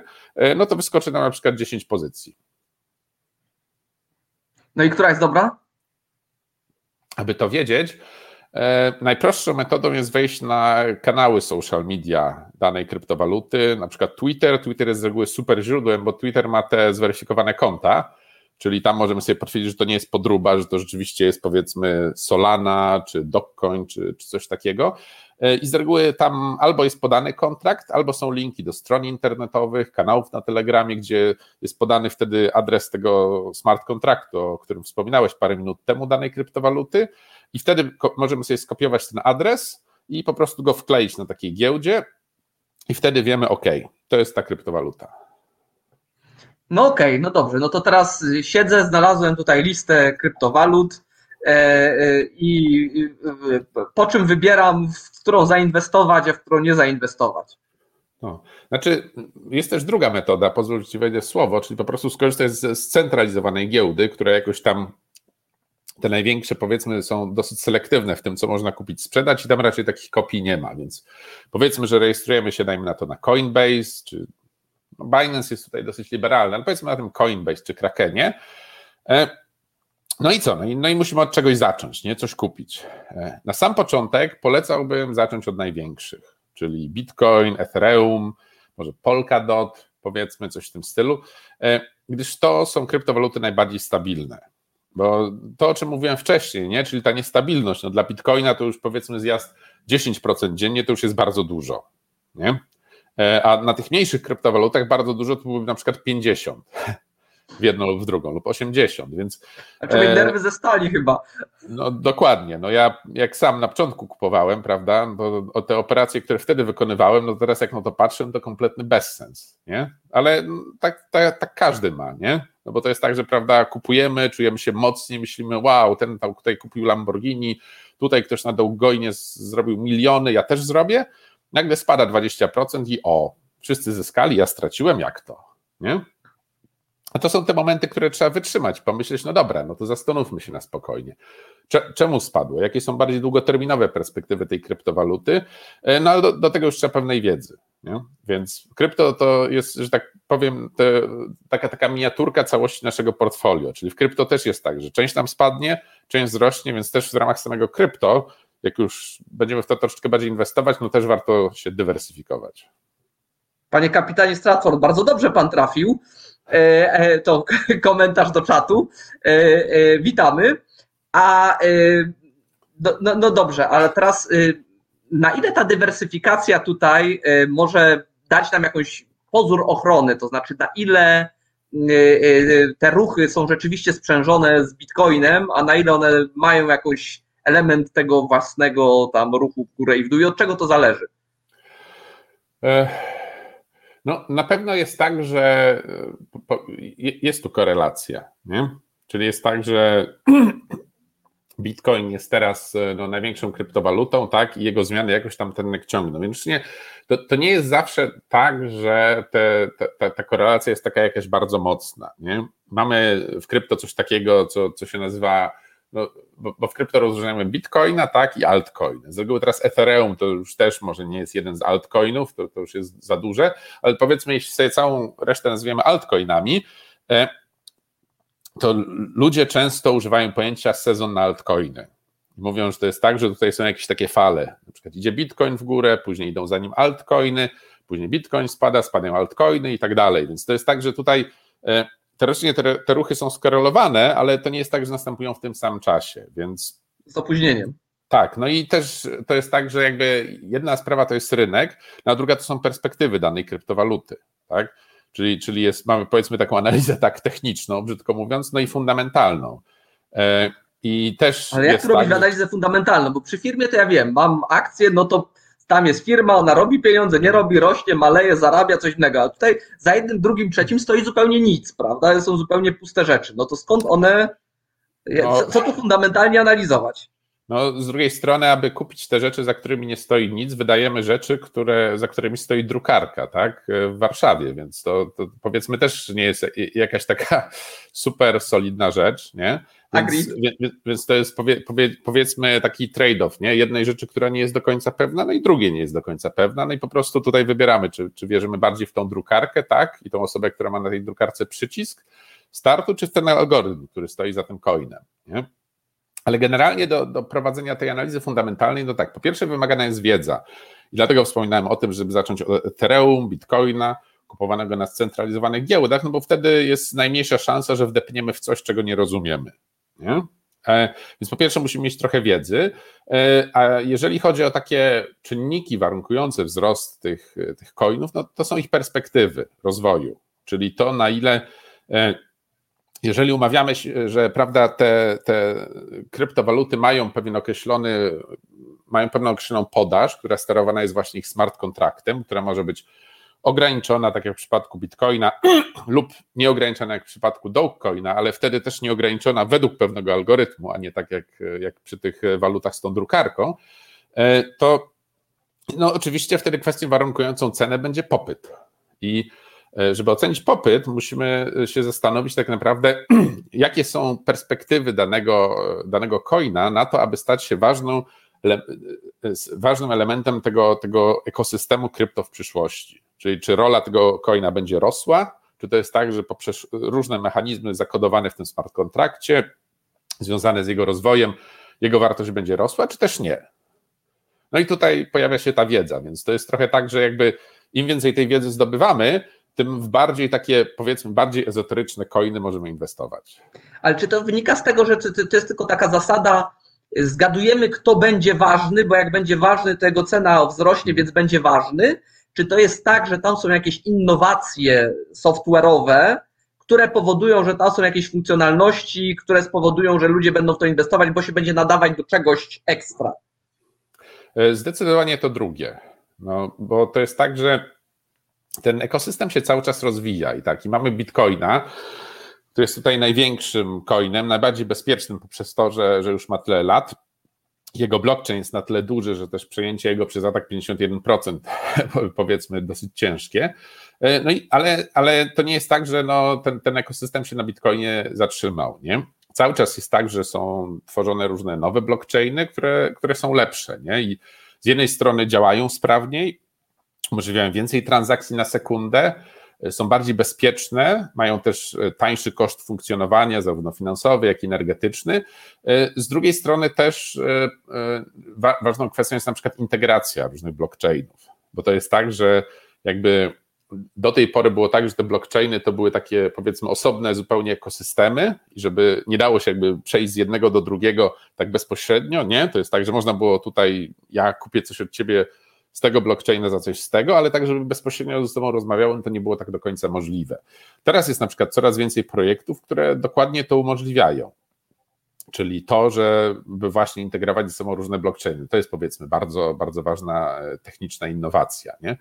no to wyskoczy nam na przykład 10 pozycji. No i która jest dobra? Aby to wiedzieć, e, najprostszą metodą jest wejść na kanały social media danej kryptowaluty, na przykład Twitter. Twitter jest z reguły super źródłem, bo Twitter ma te zweryfikowane konta, czyli tam możemy sobie potwierdzić, że to nie jest podruba, że to rzeczywiście jest powiedzmy Solana, czy Dogecoin, czy, czy coś takiego. E, I z reguły tam albo jest podany kontrakt, albo są linki do stron internetowych, kanałów na Telegramie, gdzie jest podany wtedy adres tego smart kontraktu, o którym wspominałeś parę minut temu, danej kryptowaluty. I wtedy możemy sobie skopiować ten adres i po prostu go wkleić na takiej giełdzie. I wtedy wiemy, OK, to jest ta kryptowaluta. No okej, okay, no dobrze, no to teraz siedzę, znalazłem tutaj listę kryptowalut i po czym wybieram, w którą zainwestować, a w którą nie zainwestować. No. Znaczy, jest też druga metoda, pozwól Ci wejdę słowo, czyli po prostu skorzystać z scentralizowanej giełdy, która jakoś tam te największe powiedzmy są dosyć selektywne w tym, co można kupić, sprzedać i tam raczej takich kopii nie ma, więc powiedzmy, że rejestrujemy się, dajmy na to na Coinbase, czy no Binance jest tutaj dosyć liberalny, ale powiedzmy na tym Coinbase czy Krakenie. No i co? No i, no i musimy od czegoś zacząć, nie? Coś kupić. E, na sam początek polecałbym zacząć od największych, czyli Bitcoin, Ethereum, może Polkadot, powiedzmy coś w tym stylu, e, gdyż to są kryptowaluty najbardziej stabilne. Bo to, o czym mówiłem wcześniej, nie? czyli ta niestabilność, no dla Bitcoina to już powiedzmy zjazd 10% dziennie to już jest bardzo dużo. Nie? E, a na tych mniejszych kryptowalutach bardzo dużo to byłoby na przykład 50 w jedną lub w drugą, lub 80, więc... Znaczy e, nerwy ze stali chyba. No dokładnie, no ja jak sam na początku kupowałem, prawda, to te operacje, które wtedy wykonywałem, no teraz jak na to patrzę, to kompletny bezsens, nie? Ale tak, tak, tak każdy ma, nie? No bo to jest tak, że prawda, kupujemy, czujemy się mocni, myślimy, wow, ten tutaj kupił Lamborghini, tutaj ktoś na Dołgojnie zrobił miliony, ja też zrobię, nagle spada 20% i o, wszyscy zyskali, ja straciłem, jak to, nie? A to są te momenty, które trzeba wytrzymać, pomyśleć, no dobra, no to zastanówmy się na spokojnie. Czemu spadło? Jakie są bardziej długoterminowe perspektywy tej kryptowaluty? E, no ale do, do tego już trzeba pewnej wiedzy. Nie? Więc krypto to jest, że tak powiem, te, taka, taka miniaturka całości naszego portfolio. Czyli w krypto też jest tak, że część nam spadnie, część wzrośnie, więc też w ramach samego krypto jak już będziemy w to troszeczkę bardziej inwestować, no też warto się dywersyfikować. Panie kapitanie Stratford, bardzo dobrze pan trafił. E, e, to *laughs* komentarz do czatu. E, witamy. A no, no dobrze, ale teraz na ile ta dywersyfikacja tutaj może dać nam jakąś pozór ochrony, to znaczy na ile te ruchy są rzeczywiście sprzężone z Bitcoinem, a na ile one mają jakąś element tego własnego tam ruchu w górę i w dół i od czego to zależy? No, na pewno jest tak, że jest tu korelacja, nie? Czyli jest tak, że *clears throat* Bitcoin jest teraz no, największą kryptowalutą, tak, i jego zmiany jakoś tam ten rynek ciągną. Więc nie, to, to nie jest zawsze tak, że te, te, ta korelacja jest taka jakaś bardzo mocna. Nie? Mamy w krypto coś takiego, co, co się nazywa no, bo, bo w krypto rozróżniamy bitcoina, tak, i altcoiny. Z reguły teraz Ethereum to już też może nie jest jeden z altcoinów, to, to już jest za duże, ale powiedzmy, jeśli sobie całą resztę nazwiemy altcoinami, e, to ludzie często używają pojęcia sezon na altcoiny. Mówią, że to jest tak, że tutaj są jakieś takie fale. Na przykład idzie bitcoin w górę, później idą za nim altcoiny, później bitcoin spada, spadają altcoiny i tak dalej. Więc to jest tak, że tutaj e, teoretycznie te, te ruchy są skorelowane, ale to nie jest tak, że następują w tym samym czasie, więc. Z opóźnieniem. Tak, no i też to jest tak, że jakby jedna sprawa to jest rynek, no a druga to są perspektywy danej kryptowaluty, tak? Czyli, czyli jest, mamy powiedzmy taką analizę tak techniczną, brzydko mówiąc, no i fundamentalną. E, I też. Ale jak jest robić tak, analizę fundamentalną? Bo przy firmie to ja wiem, mam akcję, no to tam jest firma, ona robi pieniądze, nie robi, rośnie, maleje, zarabia coś innego. A tutaj za jednym, drugim, trzecim stoi zupełnie nic, prawda? Są zupełnie puste rzeczy. No to skąd one. No. Co tu fundamentalnie analizować? No, z drugiej strony, aby kupić te rzeczy, za którymi nie stoi nic, wydajemy rzeczy, które, za którymi stoi drukarka, tak, w Warszawie, więc to, to powiedzmy też nie jest jakaś taka *laughs* super solidna rzecz, nie? Więc, więc, więc to jest powie, powie, powiedzmy taki trade-off, nie? Jednej rzeczy, która nie jest do końca pewna, no i drugiej nie jest do końca pewna, no i po prostu tutaj wybieramy, czy, czy wierzymy bardziej w tą drukarkę, tak, i tą osobę, która ma na tej drukarce przycisk startu, czy w ten algorytm, który stoi za tym coinem, nie? Ale generalnie do, do prowadzenia tej analizy fundamentalnej, no tak, po pierwsze wymagana jest wiedza. I dlatego wspominałem o tym, żeby zacząć od Ethereum, Bitcoina, kupowanego na scentralizowanych giełdach, no bo wtedy jest najmniejsza szansa, że wdepniemy w coś, czego nie rozumiemy. Nie? E, więc po pierwsze musimy mieć trochę wiedzy, e, a jeżeli chodzi o takie czynniki warunkujące wzrost tych, tych coinów, no to są ich perspektywy rozwoju, czyli to na ile e, jeżeli umawiamy się, że prawda, te, te kryptowaluty mają pewien określony, mają pewną określoną podaż, która sterowana jest właśnie ich smart kontraktem, która może być ograniczona, tak jak w przypadku Bitcoina, *clears throat* lub nieograniczona jak w przypadku Dogecoina, ale wtedy też nieograniczona według pewnego algorytmu, a nie tak jak, jak przy tych walutach z tą drukarką, e, to no oczywiście wtedy kwestią warunkującą cenę będzie popyt. I E, żeby ocenić popyt, musimy się zastanowić tak naprawdę, *clears throat* jakie są perspektywy danego, danego coina na to, aby stać się ważną, e, ważnym elementem tego, tego ekosystemu krypto w przyszłości. Czyli czy rola tego coina będzie rosła, czy to jest tak, że poprzez różne mechanizmy zakodowane w tym smart kontrakcie, związane z jego rozwojem, jego wartość będzie rosła, czy też nie. No i tutaj pojawia się ta wiedza, więc to jest trochę tak, że jakby im więcej tej wiedzy zdobywamy, tym w bardziej takie, powiedzmy, bardziej ezoteryczne coiny możemy inwestować. Ale czy to wynika z tego, że to jest tylko taka zasada, zgadujemy, kto będzie ważny, bo jak będzie ważny, to jego cena wzrośnie, więc będzie ważny? Czy to jest tak, że tam są jakieś innowacje software'owe, które powodują, że tam są jakieś funkcjonalności, które spowodują, że ludzie będą w to inwestować, bo się będzie nadawać do czegoś ekstra? E, zdecydowanie to drugie. No, bo to jest tak, że ten ekosystem się cały czas rozwija i tak, i mamy Bitcoina, który jest tutaj największym coinem, najbardziej bezpiecznym poprzez to, że, że już ma tyle lat. Jego blockchain jest na tyle duży, że też przejęcie jego przez atak 51% *laughs* powiedzmy dosyć ciężkie. No i, ale, ale to nie jest tak, że no, ten, ten ekosystem się na Bitcoinie zatrzymał. Nie? Cały czas jest tak, że są tworzone różne nowe blockchainy, które, które są lepsze. Nie? I z jednej strony działają sprawniej, umożliwiają więcej transakcji na sekundę, e, są bardziej bezpieczne, mają też e, tańszy koszt funkcjonowania, zarówno finansowy, jak i energetyczny. E, z drugiej strony też ważną kwestią jest na przykład integracja różnych blockchainów, bo to jest tak, że jakby do tej pory było tak, że te blockchainy to były takie powiedzmy osobne zupełnie ekosystemy i żeby nie dało się jakby przejść z jednego do drugiego tak bezpośrednio, nie? To jest tak, że można było tutaj, ja kupię coś od ciebie z tego blockchaina za coś z tego, ale tak, żeby bezpośrednio ze sobą rozmawiały, to nie było tak do końca możliwe. Teraz jest na przykład coraz więcej projektów, które dokładnie to umożliwiają. Czyli to, żeby właśnie integrować ze sobą różne blockchainy. To jest powiedzmy bardzo, bardzo ważna e, techniczna innowacja. Nie?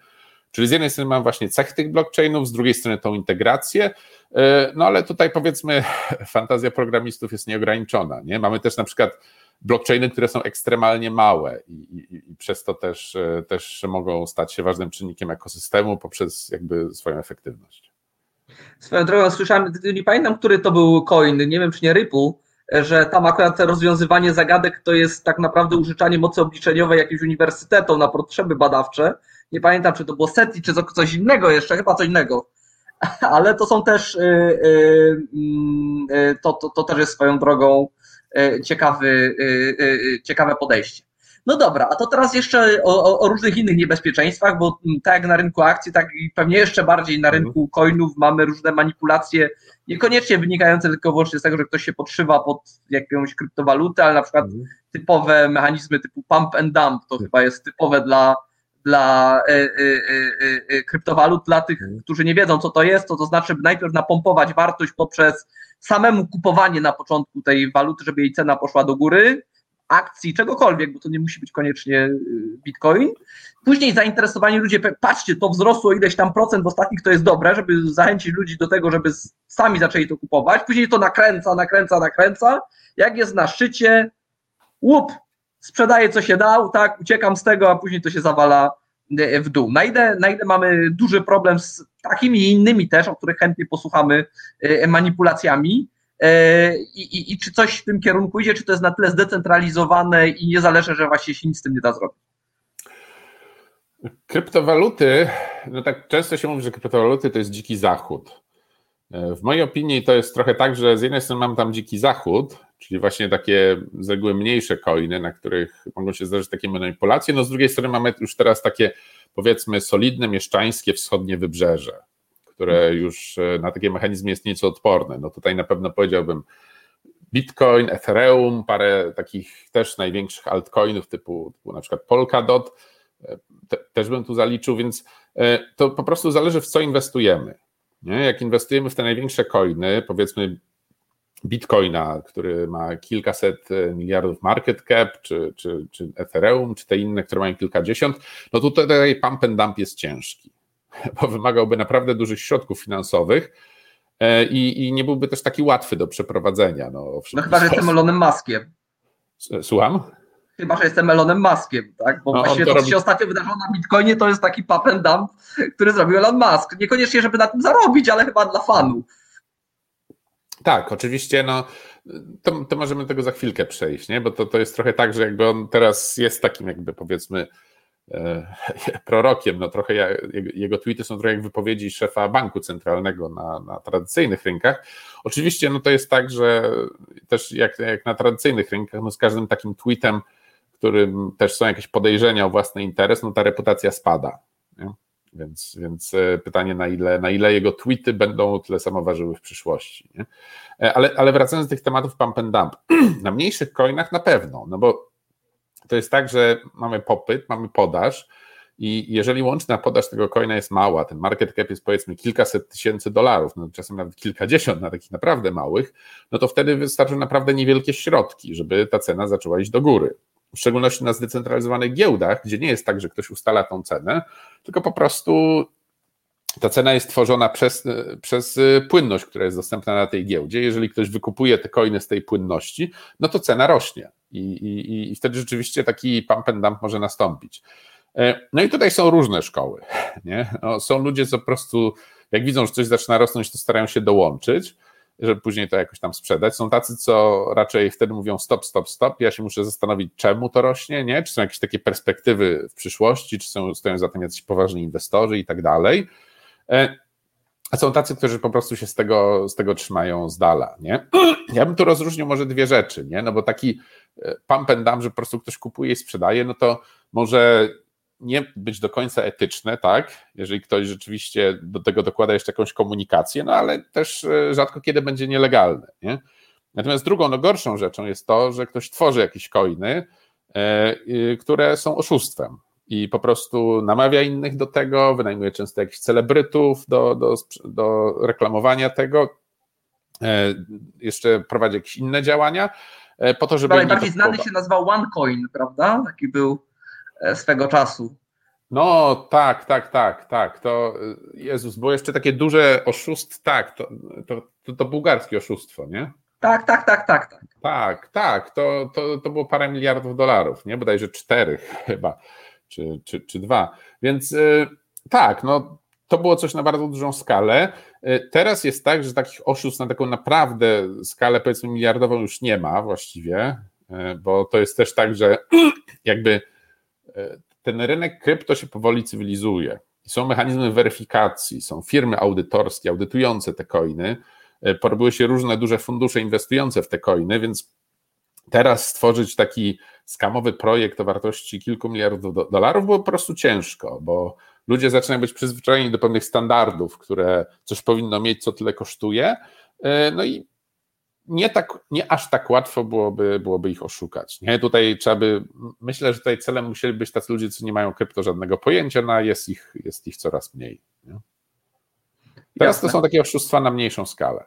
Czyli z jednej strony mamy właśnie cech tych blockchainów, z drugiej strony tą integrację, e, no ale tutaj powiedzmy *laughs* fantazja programistów jest nieograniczona. Nie? Mamy też na przykład blockchainy, które są ekstremalnie małe i, i, i, przez to też, e, też mogą stać się ważnym czynnikiem ekosystemu poprzez jakby swoją efektywność. Swoją drogą słyszałem, nie pamiętam, który to był coin, nie wiem czy nie Ripple, że tam akurat rozwiązywanie zagadek to jest tak naprawdę użyczanie mocy obliczeniowej jakimś uniwersytetom na potrzeby badawcze. Nie pamiętam, czy to było SETI, czy coś innego jeszcze, chyba coś innego. *laughs* ale to są też, mm, to, to, to też jest swoją drogą ciekawy, ciekawe podejście. No dobra, a to teraz jeszcze o, o, różnych innych niebezpieczeństwach, bo tak jak na rynku akcji, tak i pewnie jeszcze bardziej na rynku mhm. coinów mamy różne manipulacje, niekoniecznie wynikające tylko wyłącznie z tego, że ktoś się podszywa pod jakąś kryptowalutę, ale na przykład mhm. typowe mechanizmy typu pump and dump, to chyba jest typowe dla, dla y, y, y, kryptowalut, dla tych, mhm. którzy nie wiedzą, co to jest, to to znaczy najpierw napompować wartość poprzez samemu kupowanie na początku tej waluty, żeby jej cena poszła do góry, akcji, czegokolwiek, bo to nie musi być koniecznie y, bitcoin. Później zainteresowani ludzie, patrzcie, to wzrosło ileś tam procent w ostatnich, to jest dobre, żeby zachęcić ludzi do tego, żeby sami zaczęli to kupować. Później to nakręca, nakręca, nakręca. Jak jest na szczycie, łup, sprzedaję co się dał, tak, uciekam z tego, a później to się zawala w dół. Na ile, na ile mamy duży problem z takimi i innymi też, o których chętnie posłuchamy, manipulacjami, E, I, i, I, czy coś w tym kierunku idzie, czy to jest na tyle zdecentralizowane i nie zależy, że właśnie się nic z tym nie da zrobić? Kryptowaluty, no tak często się mówi, że kryptowaluty to jest dziki zachód. E, w mojej opinii to jest trochę tak, że z jednej strony mam tam dziki zachód, czyli właśnie takie z reguły mniejsze coiny, na których mogą się zdarzyć takie manipulacje, no z drugiej strony mamy już teraz takie powiedzmy solidne, mieszczańskie wschodnie wybrzeże które już e, na takie mechanizmy jest nieco odporne. No tutaj na pewno powiedziałbym Bitcoin, Ethereum, parę takich też największych altcoinów typu, typu na przykład Polkadot, e, te, też bym tu zaliczył, więc to po prostu zależy w co inwestujemy. Nie? Jak inwestujemy w te największe coiny, powiedzmy Bitcoina, który ma kilkaset miliardów market cap, czy, czy, czy Ethereum, czy te inne, które mają kilkadziesiąt, no tutaj pump and dump jest ciężki. *laughs* bo wymagałby naprawdę dużych środków finansowych e, i, i nie byłby też taki łatwy do przeprowadzenia. No, no chyba, że *laughs* jestem Elonem Maskiem. Słucham? Chyba, że jestem Elonem Maskiem, tak? Bo no, właściwie to, to robi... co się ostatnio wydarzyło na Bitcoinie, to jest taki pump and dump, który zrobił Elon Musk. Niekoniecznie, żeby na tym zarobić, ale chyba dla fanu. Tak, oczywiście, no to, to możemy tego za chwilkę przejść, nie? Bo to, to jest trochę tak, że jakby on teraz jest takim jakby powiedzmy E, *laughs* prorokiem. No trochę ja, jego tweety są trochę jak wypowiedzi szefa banku centralnego na, na tradycyjnych rynkach. Oczywiście no to jest tak, że też jak, jak na tradycyjnych rynkach, no z każdym takim tweetem, którym też są jakieś podejrzenia o własny interes, no ta reputacja spada. Nie? Więc, więc e, pytanie, na ile, na ile jego tweety będą tyle samo ważyły w przyszłości. Nie? E, ale, ale wracając do tych tematów pump and dump, *clears throat* na mniejszych coinach na pewno, no bo to jest tak, że mamy popyt, mamy podaż i jeżeli łączna podaż tego coina jest mała, ten market cap jest powiedzmy kilkaset tysięcy dolarów, no czasem nawet kilkadziesiąt na takich naprawdę małych, no to wtedy wystarczą naprawdę niewielkie środki, żeby ta cena zaczęła iść do góry. W szczególności na zdecentralizowanych giełdach, gdzie nie jest tak, że ktoś ustala tą cenę, tylko po prostu ta cena jest tworzona przez, przez płynność, która jest dostępna na tej giełdzie. Jeżeli ktoś wykupuje te coiny z tej płynności, no to cena rośnie. I, i, i wtedy rzeczywiście taki pump and dump może nastąpić. E, no i tutaj są różne szkoły. Nie? No, są ludzie, co po prostu, jak widzą, że coś zaczyna rosnąć, to starają się dołączyć, żeby później to jakoś tam sprzedać. Są tacy, co raczej wtedy mówią stop, stop, stop. Ja się muszę zastanowić, czemu to rośnie, nie? Czy są jakieś takie perspektywy w przyszłości, czy są, stoją za tym jacyś poważni inwestorzy i tak dalej. E, a są tacy, którzy po prostu się z tego, z tego trzymają z dala, nie? *clears throat* Ja bym tu rozróżnił może dwie rzeczy, nie? No bo taki e, pump and dump, że po prostu ktoś kupuje i sprzedaje, no to może nie być do końca etyczne, tak? Jeżeli ktoś rzeczywiście do tego dokłada jeszcze jakąś komunikację, no ale też e, rzadko kiedy będzie nielegalne, nie? Natomiast drugą, no gorszą rzeczą jest to, że ktoś tworzy jakieś coiny, które są oszustwem i po prostu namawia innych do tego, wynajmuje często jakichś celebrytów do, do, do reklamowania tego, e, jeszcze prowadzi jakieś inne działania, e, po to, żeby. Najbardziej znany się nazywał OneCoin, prawda? Taki był e, swego czasu. No tak, tak, tak, tak. To Jezus, było jeszcze takie duże oszustwo, tak, to, to, to, to bułgarskie oszustwo, nie? Tak, tak, tak, tak, tak. Tak, tak, to, to, to było parę miliardów dolarów, nie? Bodajże czterech *laughs* chyba czy, czy, czy dwa. Więc y, tak, no to było coś na bardzo dużą skalę. Y, teraz jest tak, że takich oszustw na taką naprawdę skalę powiedzmy miliardową już nie ma właściwie, y, bo to jest też tak, że *clears throat* jakby ten rynek krypto się powoli cywilizuje. są mechanizmy weryfikacji, są firmy audytorskie audytujące te coiny, e, porobiły się różne duże fundusze inwestujące w te coiny, więc teraz stworzyć taki skamowy projekt o wartości kilku miliardów dolarów było po prostu ciężko, bo ludzie zaczynają być przyzwyczajeni do pewnych standardów, które coś powinno mieć, co tyle kosztuje. E, no i nie, tak, nie aż tak łatwo byłoby, byłoby ich oszukać. Nie? Tutaj trzeba by, myślę, że tutaj celem musieli być tacy ludzie, co nie mają krypto żadnego pojęcia, no a jest ich, jest ich coraz mniej. Nie? Teraz Jasne. to są takie oszustwa na mniejszą skalę.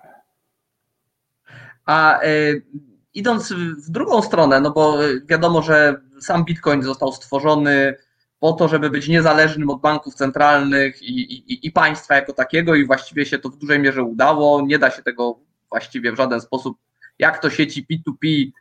A y, idąc w drugą stronę, no bo wiadomo, że sam Bitcoin został stworzony po to, żeby być niezależnym od banków centralnych i, i, i państwa jako takiego, i właściwie się to w dużej mierze udało. Nie da się tego właściwie w żaden sposób, jak to sieci P2P,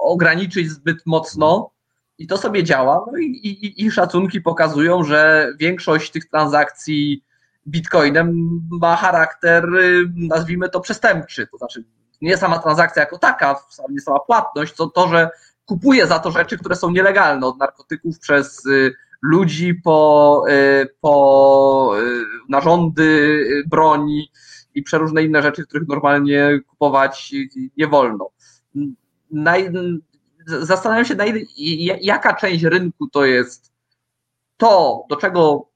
ograniczyć zbyt mocno. I to sobie działa. No i, i, i szacunki pokazują, że większość tych transakcji Bitcoinem ma charakter, nazwijmy to przestępczy. To znaczy, nie sama transakcja jako taka, nie sama płatność, co to, że kupuje za to rzeczy, które są nielegalne, od narkotyków przez y, ludzi po, y, po y, narządy broni i przeróżne inne rzeczy, których normalnie kupować nie wolno. Naj, zastanawiam się, jaka część rynku to jest to, do czego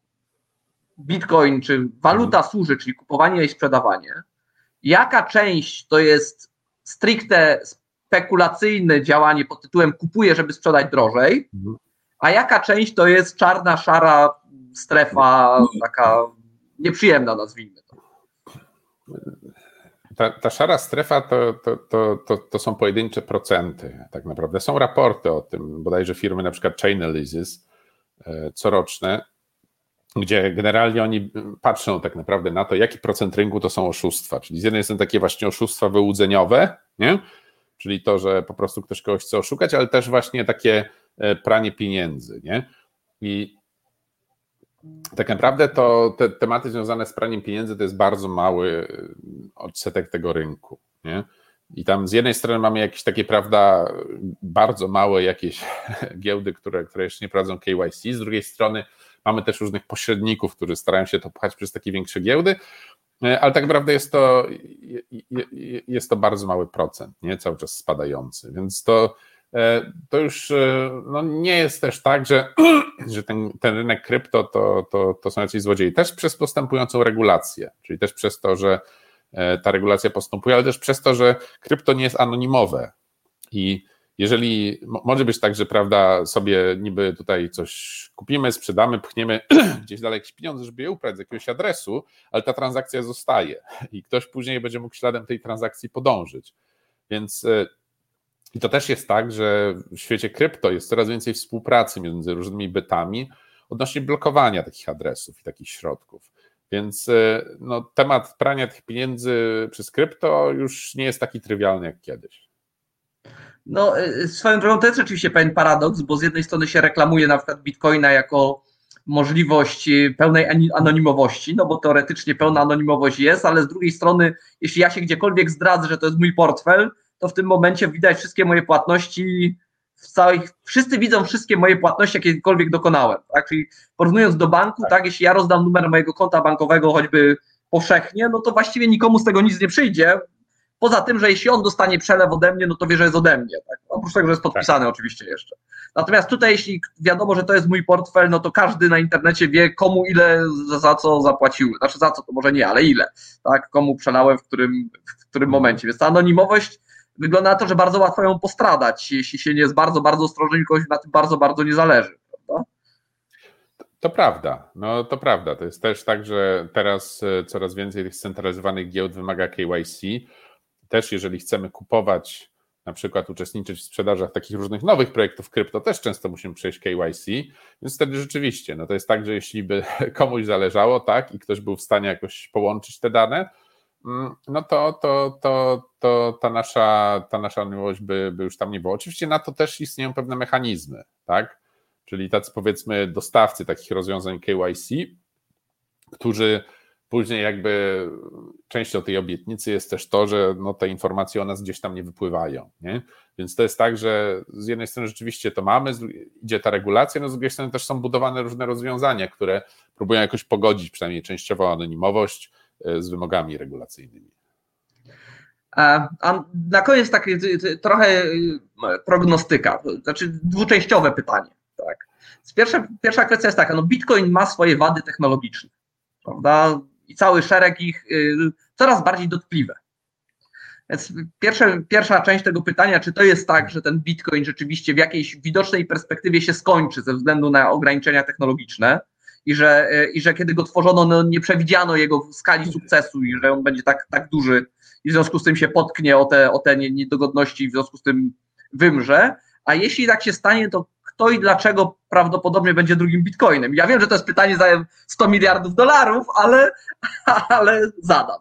Bitcoin czy waluta służy, czyli kupowanie i sprzedawanie, jaka część to jest stricte spekulacyjne działanie pod tytułem kupuję, żeby sprzedać drożej, a jaka część to jest czarna, szara strefa, taka nieprzyjemna, nazwijmy. Ta, ta szara strefa to, to, to, to, są pojedyncze procenty, tak naprawdę. Są raporty o tym, bodajże firmy na przykład Chainalysis e, coroczne, gdzie generalnie oni patrzą tak naprawdę na to, jaki procent rynku to są oszustwa. Czyli z jednej strony takie właśnie oszustwa wyłudzeniowe, nie? czyli to, że po prostu ktoś kogoś chce oszukać, ale też właśnie takie e, pranie pieniędzy. Nie? I tak naprawdę to te tematy związane z praniem pieniędzy to jest bardzo mały e, odsetek tego rynku. Nie? I tam z jednej strony mamy jakieś takie, prawda, bardzo małe jakieś *laughs* giełdy, które, które jeszcze nie prowadzą KYC, z drugiej strony mamy też różnych pośredników, którzy starają się to pchać przez takie większe giełdy, E, ale tak naprawdę jest to, jest to bardzo mały procent, nie cały czas spadający, więc to, to już e, no nie jest też tak, że, *clears throat* że ten, ten rynek krypto to, to, to są jacyś złodziei. Też przez postępującą regulację, czyli też przez to, że ta regulacja postępuje, ale też przez to, że krypto nie jest anonimowe i jeżeli może być tak, że prawda, sobie niby tutaj coś kupimy, sprzedamy, pchniemy *clears throat* gdzieś dalej jakieś pieniądze, żeby je uprać z jakiegoś adresu, ale ta transakcja zostaje i ktoś później będzie mógł śladem tej transakcji podążyć. Więc e, i to też jest tak, że w świecie krypto jest coraz więcej współpracy między różnymi bytami odnośnie blokowania takich adresów i takich środków. Więc e, no, temat prania tych pieniędzy przez krypto już nie jest taki trywialny jak kiedyś. No, y, swoją drogą to jest rzeczywiście pewien paradoks, bo z jednej strony się reklamuje na przykład Bitcoina jako możliwość y, pełnej anonimowości, no bo teoretycznie pełna anonimowość jest, ale z drugiej strony, jeśli ja się gdziekolwiek zdradzę, że to jest mój portfel, to w tym momencie widać wszystkie moje płatności w całych, wszyscy widzą wszystkie moje płatności, jakiekolwiek dokonałem, tak? Czyli porównując do banku, tak. tak, jeśli ja rozdam numer mojego konta bankowego choćby powszechnie, no to właściwie nikomu z tego nic nie przyjdzie, Poza tym, że jeśli on dostanie przelew ode mnie, no to wie, że jest ode mnie. Tak? Oprócz tego, że jest podpisany tak. oczywiście jeszcze. Natomiast tutaj, jeśli wiadomo, że to jest mój portfel, no to każdy na internecie wie, komu ile za, za co zapłaciły. Znaczy za co, to może nie, ale ile. Tak? Komu przelałem, w którym, w którym momencie. Więc ta anonimowość wygląda na to, że bardzo łatwo ją postradać, jeśli się nie jest bardzo, bardzo ostrożny i kogoś na tym bardzo, bardzo nie zależy. Prawda? To prawda, no to prawda. To jest też tak, że teraz e, coraz więcej tych scentralizowanych giełd wymaga KYC też jeżeli chcemy kupować, na przykład uczestniczyć w sprzedażach takich różnych nowych projektów krypto, też często musimy przejść KYC, więc wtedy rzeczywiście, no to jest tak, że jeśli by *laughs* komuś zależało, tak, i ktoś był w stanie jakoś połączyć te dane, no to, to, to, to ta nasza, ta nasza anonimowość by, by już tam nie było. Oczywiście na to też istnieją pewne mechanizmy, tak, czyli tacy powiedzmy dostawcy takich rozwiązań KYC, którzy Później jakby częścią tej obietnicy jest też to, że no, te informacje o nas gdzieś tam nie wypływają. Nie? Więc to jest tak, że z jednej strony rzeczywiście to mamy, idzie ta regulacja, no z drugiej strony też są budowane różne rozwiązania, które próbują jakoś pogodzić przynajmniej częściowo anonimowość z wymogami regulacyjnymi. A na koniec takie trochę prognostyka, znaczy dwuczęściowe pytanie. Tak. Pierwsza, pierwsza kwestia jest taka, no Bitcoin ma swoje wady technologiczne, prawda? I cały szereg ich coraz bardziej dotkliwe. Więc pierwsza część tego pytania, czy to jest tak, że ten Bitcoin rzeczywiście w jakiejś widocznej perspektywie się skończy ze względu na ograniczenia technologiczne i że, y, i że kiedy go tworzono, no nie przewidziano jego skali sukcesu i że on będzie tak, tak duży i w związku z tym się potknie o te, o te niedogodności i w związku z tym wymrze. A jeśli tak się stanie, to kto i dlaczego prawdopodobnie będzie drugim bitcoinem? Ja wiem, że to jest pytanie za 100 miliardów dolarów, ale, *laughs* ale zadam.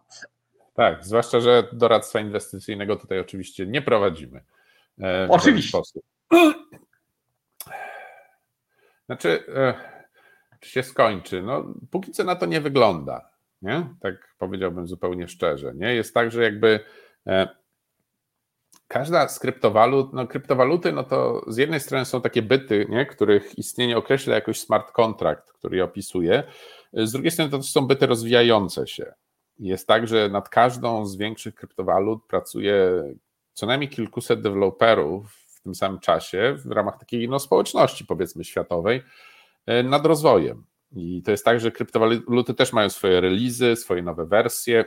Tak, zwłaszcza, że doradztwa inwestycyjnego tutaj oczywiście nie prowadzimy. E, oczywiście. Sposób. Znaczy, e, czy się skończy? No, póki co na to nie wygląda. Nie? Tak powiedziałbym zupełnie szczerze. Nie? Jest tak, że jakby e, każda z kryptowalut, no kryptowaluty, no to z jednej strony są takie byty, nie, których istnienie określa jakoś smart contract, który je opisuje, z drugiej strony to są byty rozwijające się. Jest tak, że nad każdą z większych kryptowalut pracuje co najmniej kilkuset deweloperów w tym samym czasie w ramach takiej no, społeczności, powiedzmy, światowej, nad rozwojem. I to jest tak, że kryptowaluty też mają swoje releasy, swoje nowe wersje,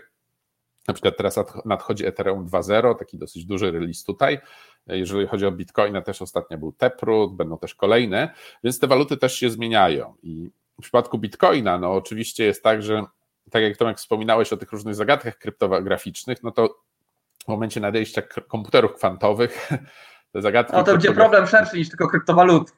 na przykład teraz nadchodzi Ethereum 2.0, taki dosyć duży release tutaj. Jeżeli chodzi o Bitcoina, też ostatnio był Taproot, będą też kolejne, więc te waluty też się zmieniają. I w przypadku Bitcoina, no oczywiście jest tak, że tak jak Tomek wspominałeś o tych różnych zagadkach kryptograficznych, no to w momencie nadejścia komputerów kwantowych *laughs* te zagadki. No to będzie problem szerszy niż tylko kryptowalut.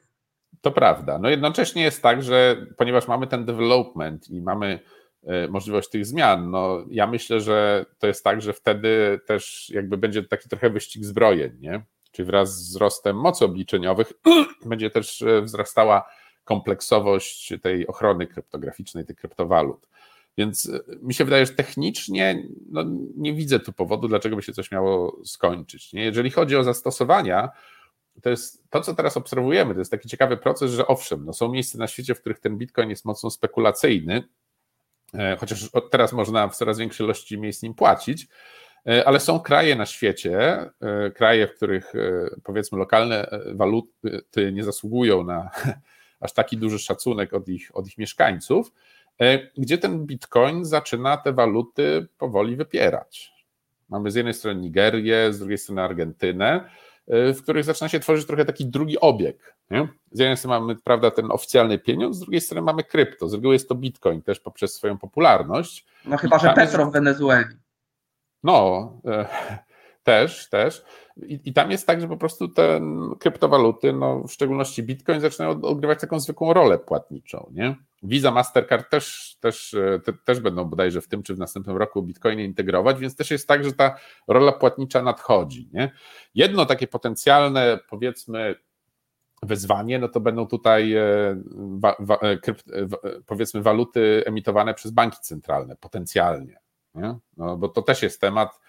To prawda. No jednocześnie jest tak, że ponieważ mamy ten development i mamy E, możliwość tych zmian. No, ja myślę, że to jest tak, że wtedy też jakby będzie taki trochę wyścig zbrojeń, nie? Czyli wraz z wzrostem mocy obliczeniowych *clears throat* będzie też e, wzrastała kompleksowość tej ochrony kryptograficznej, tych kryptowalut. Więc e, mi się wydaje, że technicznie no, nie widzę tu powodu, dlaczego by się coś miało skończyć. Nie? Jeżeli chodzi o zastosowania, to jest to, co teraz obserwujemy, to jest taki ciekawy proces, że owszem, no są miejsca na świecie, w których ten bitcoin jest mocno spekulacyjny, E, chociaż teraz można w coraz większej ilości miejsc nim płacić, e, ale są kraje na świecie, e, kraje, w których powiedzmy lokalne waluty nie zasługują na *laughs* aż taki duży szacunek od ich, od ich mieszkańców, gdzie ten bitcoin zaczyna te waluty powoli wypierać. Mamy z jednej strony Nigerię, z drugiej strony Argentynę, w których zaczyna się tworzyć trochę taki drugi obieg. Nie? Z jednej strony mamy prawda, ten oficjalny pieniądz, z drugiej strony mamy krypto. Z reguły jest to bitcoin też poprzez swoją popularność. No chyba, że Petro w Wenezueli. No, e, też, też. I, I, tam jest tak, że po prostu te kryptowaluty, no, w szczególności bitcoin, zaczynają odgrywać taką zwykłą rolę płatniczą. Nie? Visa, Mastercard też, też, e, te, też będą bodajże w tym czy w następnym roku bitcoiny integrować, więc też jest tak, że ta rola płatnicza nadchodzi. Nie? Jedno takie potencjalne, powiedzmy, wyzwanie, no to będą tutaj e, wa, wa, e, krypt, powiedzmy waluty emitowane przez banki centralne potencjalnie. Nie? No, bo to też jest temat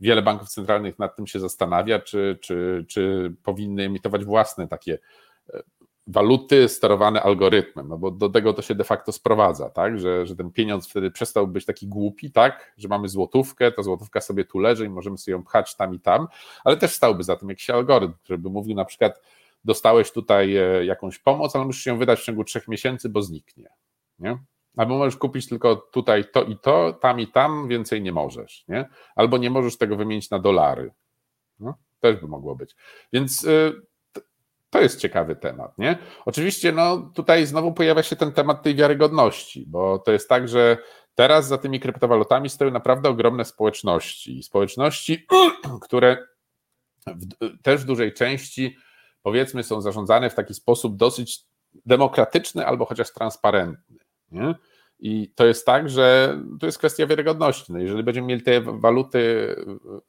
wiele banków centralnych nad tym się zastanawia, czy, czy, czy powinny emitować własne takie e, waluty sterowane algorytmem, no bo do tego to się de facto sprowadza, tak, że, że ten pieniądz wtedy przestał być taki głupi, tak, że mamy złotówkę, ta złotówka sobie tu leży i możemy sobie ją pchać tam i tam, ale też stałby za tym jakiś algorytm, który by mówił na przykład, dostałeś tutaj e, jakąś pomoc, ale musisz się wydać w ciągu trzech miesięcy, bo zniknie, nie? Albo możesz kupić tylko tutaj to i to, tam i tam, więcej nie możesz, nie? Albo nie możesz tego wymienić na dolary. No, też by mogło być. Więc y, to jest ciekawy temat, nie? Oczywiście, no tutaj znowu pojawia się ten temat tej wiarygodności, bo to jest tak, że teraz za tymi kryptowalutami stoją naprawdę ogromne społeczności. Społeczności, *clears throat* które w, też w dużej części, powiedzmy, są zarządzane w taki sposób dosyć demokratyczny albo chociaż transparentny. Nie? I to jest tak, że to jest kwestia wiarygodności. No jeżeli będziemy mieli te waluty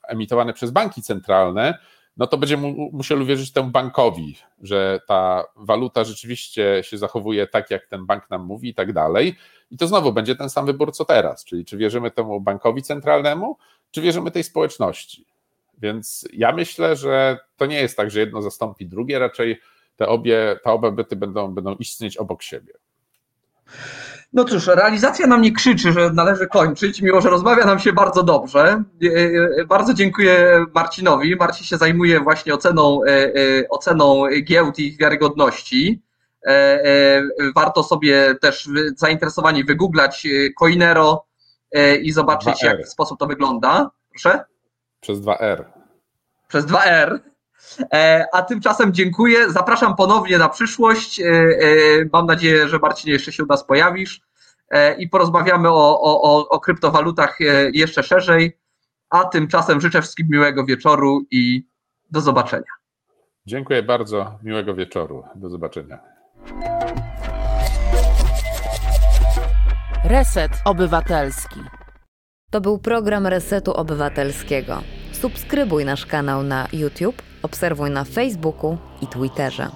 emitowane przez banki centralne, no to będzie mu, musiał uwierzyć temu bankowi, że ta waluta rzeczywiście się zachowuje tak, jak ten bank nam mówi i tak dalej. I to znowu będzie ten sam wybór co teraz, czyli czy wierzymy temu bankowi centralnemu, czy wierzymy tej społeczności. Więc ja myślę, że to nie jest tak, że jedno zastąpi drugie, raczej te obie, te obie byty będą, będą istnieć obok siebie. No cóż, realizacja nam nie krzyczy, że należy kończyć, mimo że rozmawia nam się bardzo dobrze. E, e, bardzo dziękuję Marcinowi. Marcin się zajmuje właśnie oceną, e, oceną giełd i ich wiarygodności. Warto sobie też zainteresowani wygooglać Coinero i zobaczyć, jak w sposób to wygląda. Proszę? Przez 2R. Przez 2R. E, a tymczasem dziękuję. Zapraszam ponownie na przyszłość. E, e, mam nadzieję, że Marcinie jeszcze się u nas pojawisz i porozmawiamy o, o, o kryptowalutach jeszcze szerzej. A tymczasem życzę wszystkim miłego wieczoru i do zobaczenia. Dziękuję bardzo. Miłego wieczoru. Do zobaczenia. Reset Obywatelski. To był program Resetu Obywatelskiego. Subskrybuj nasz kanał na YouTube, obserwuj na Facebooku i Twitterze.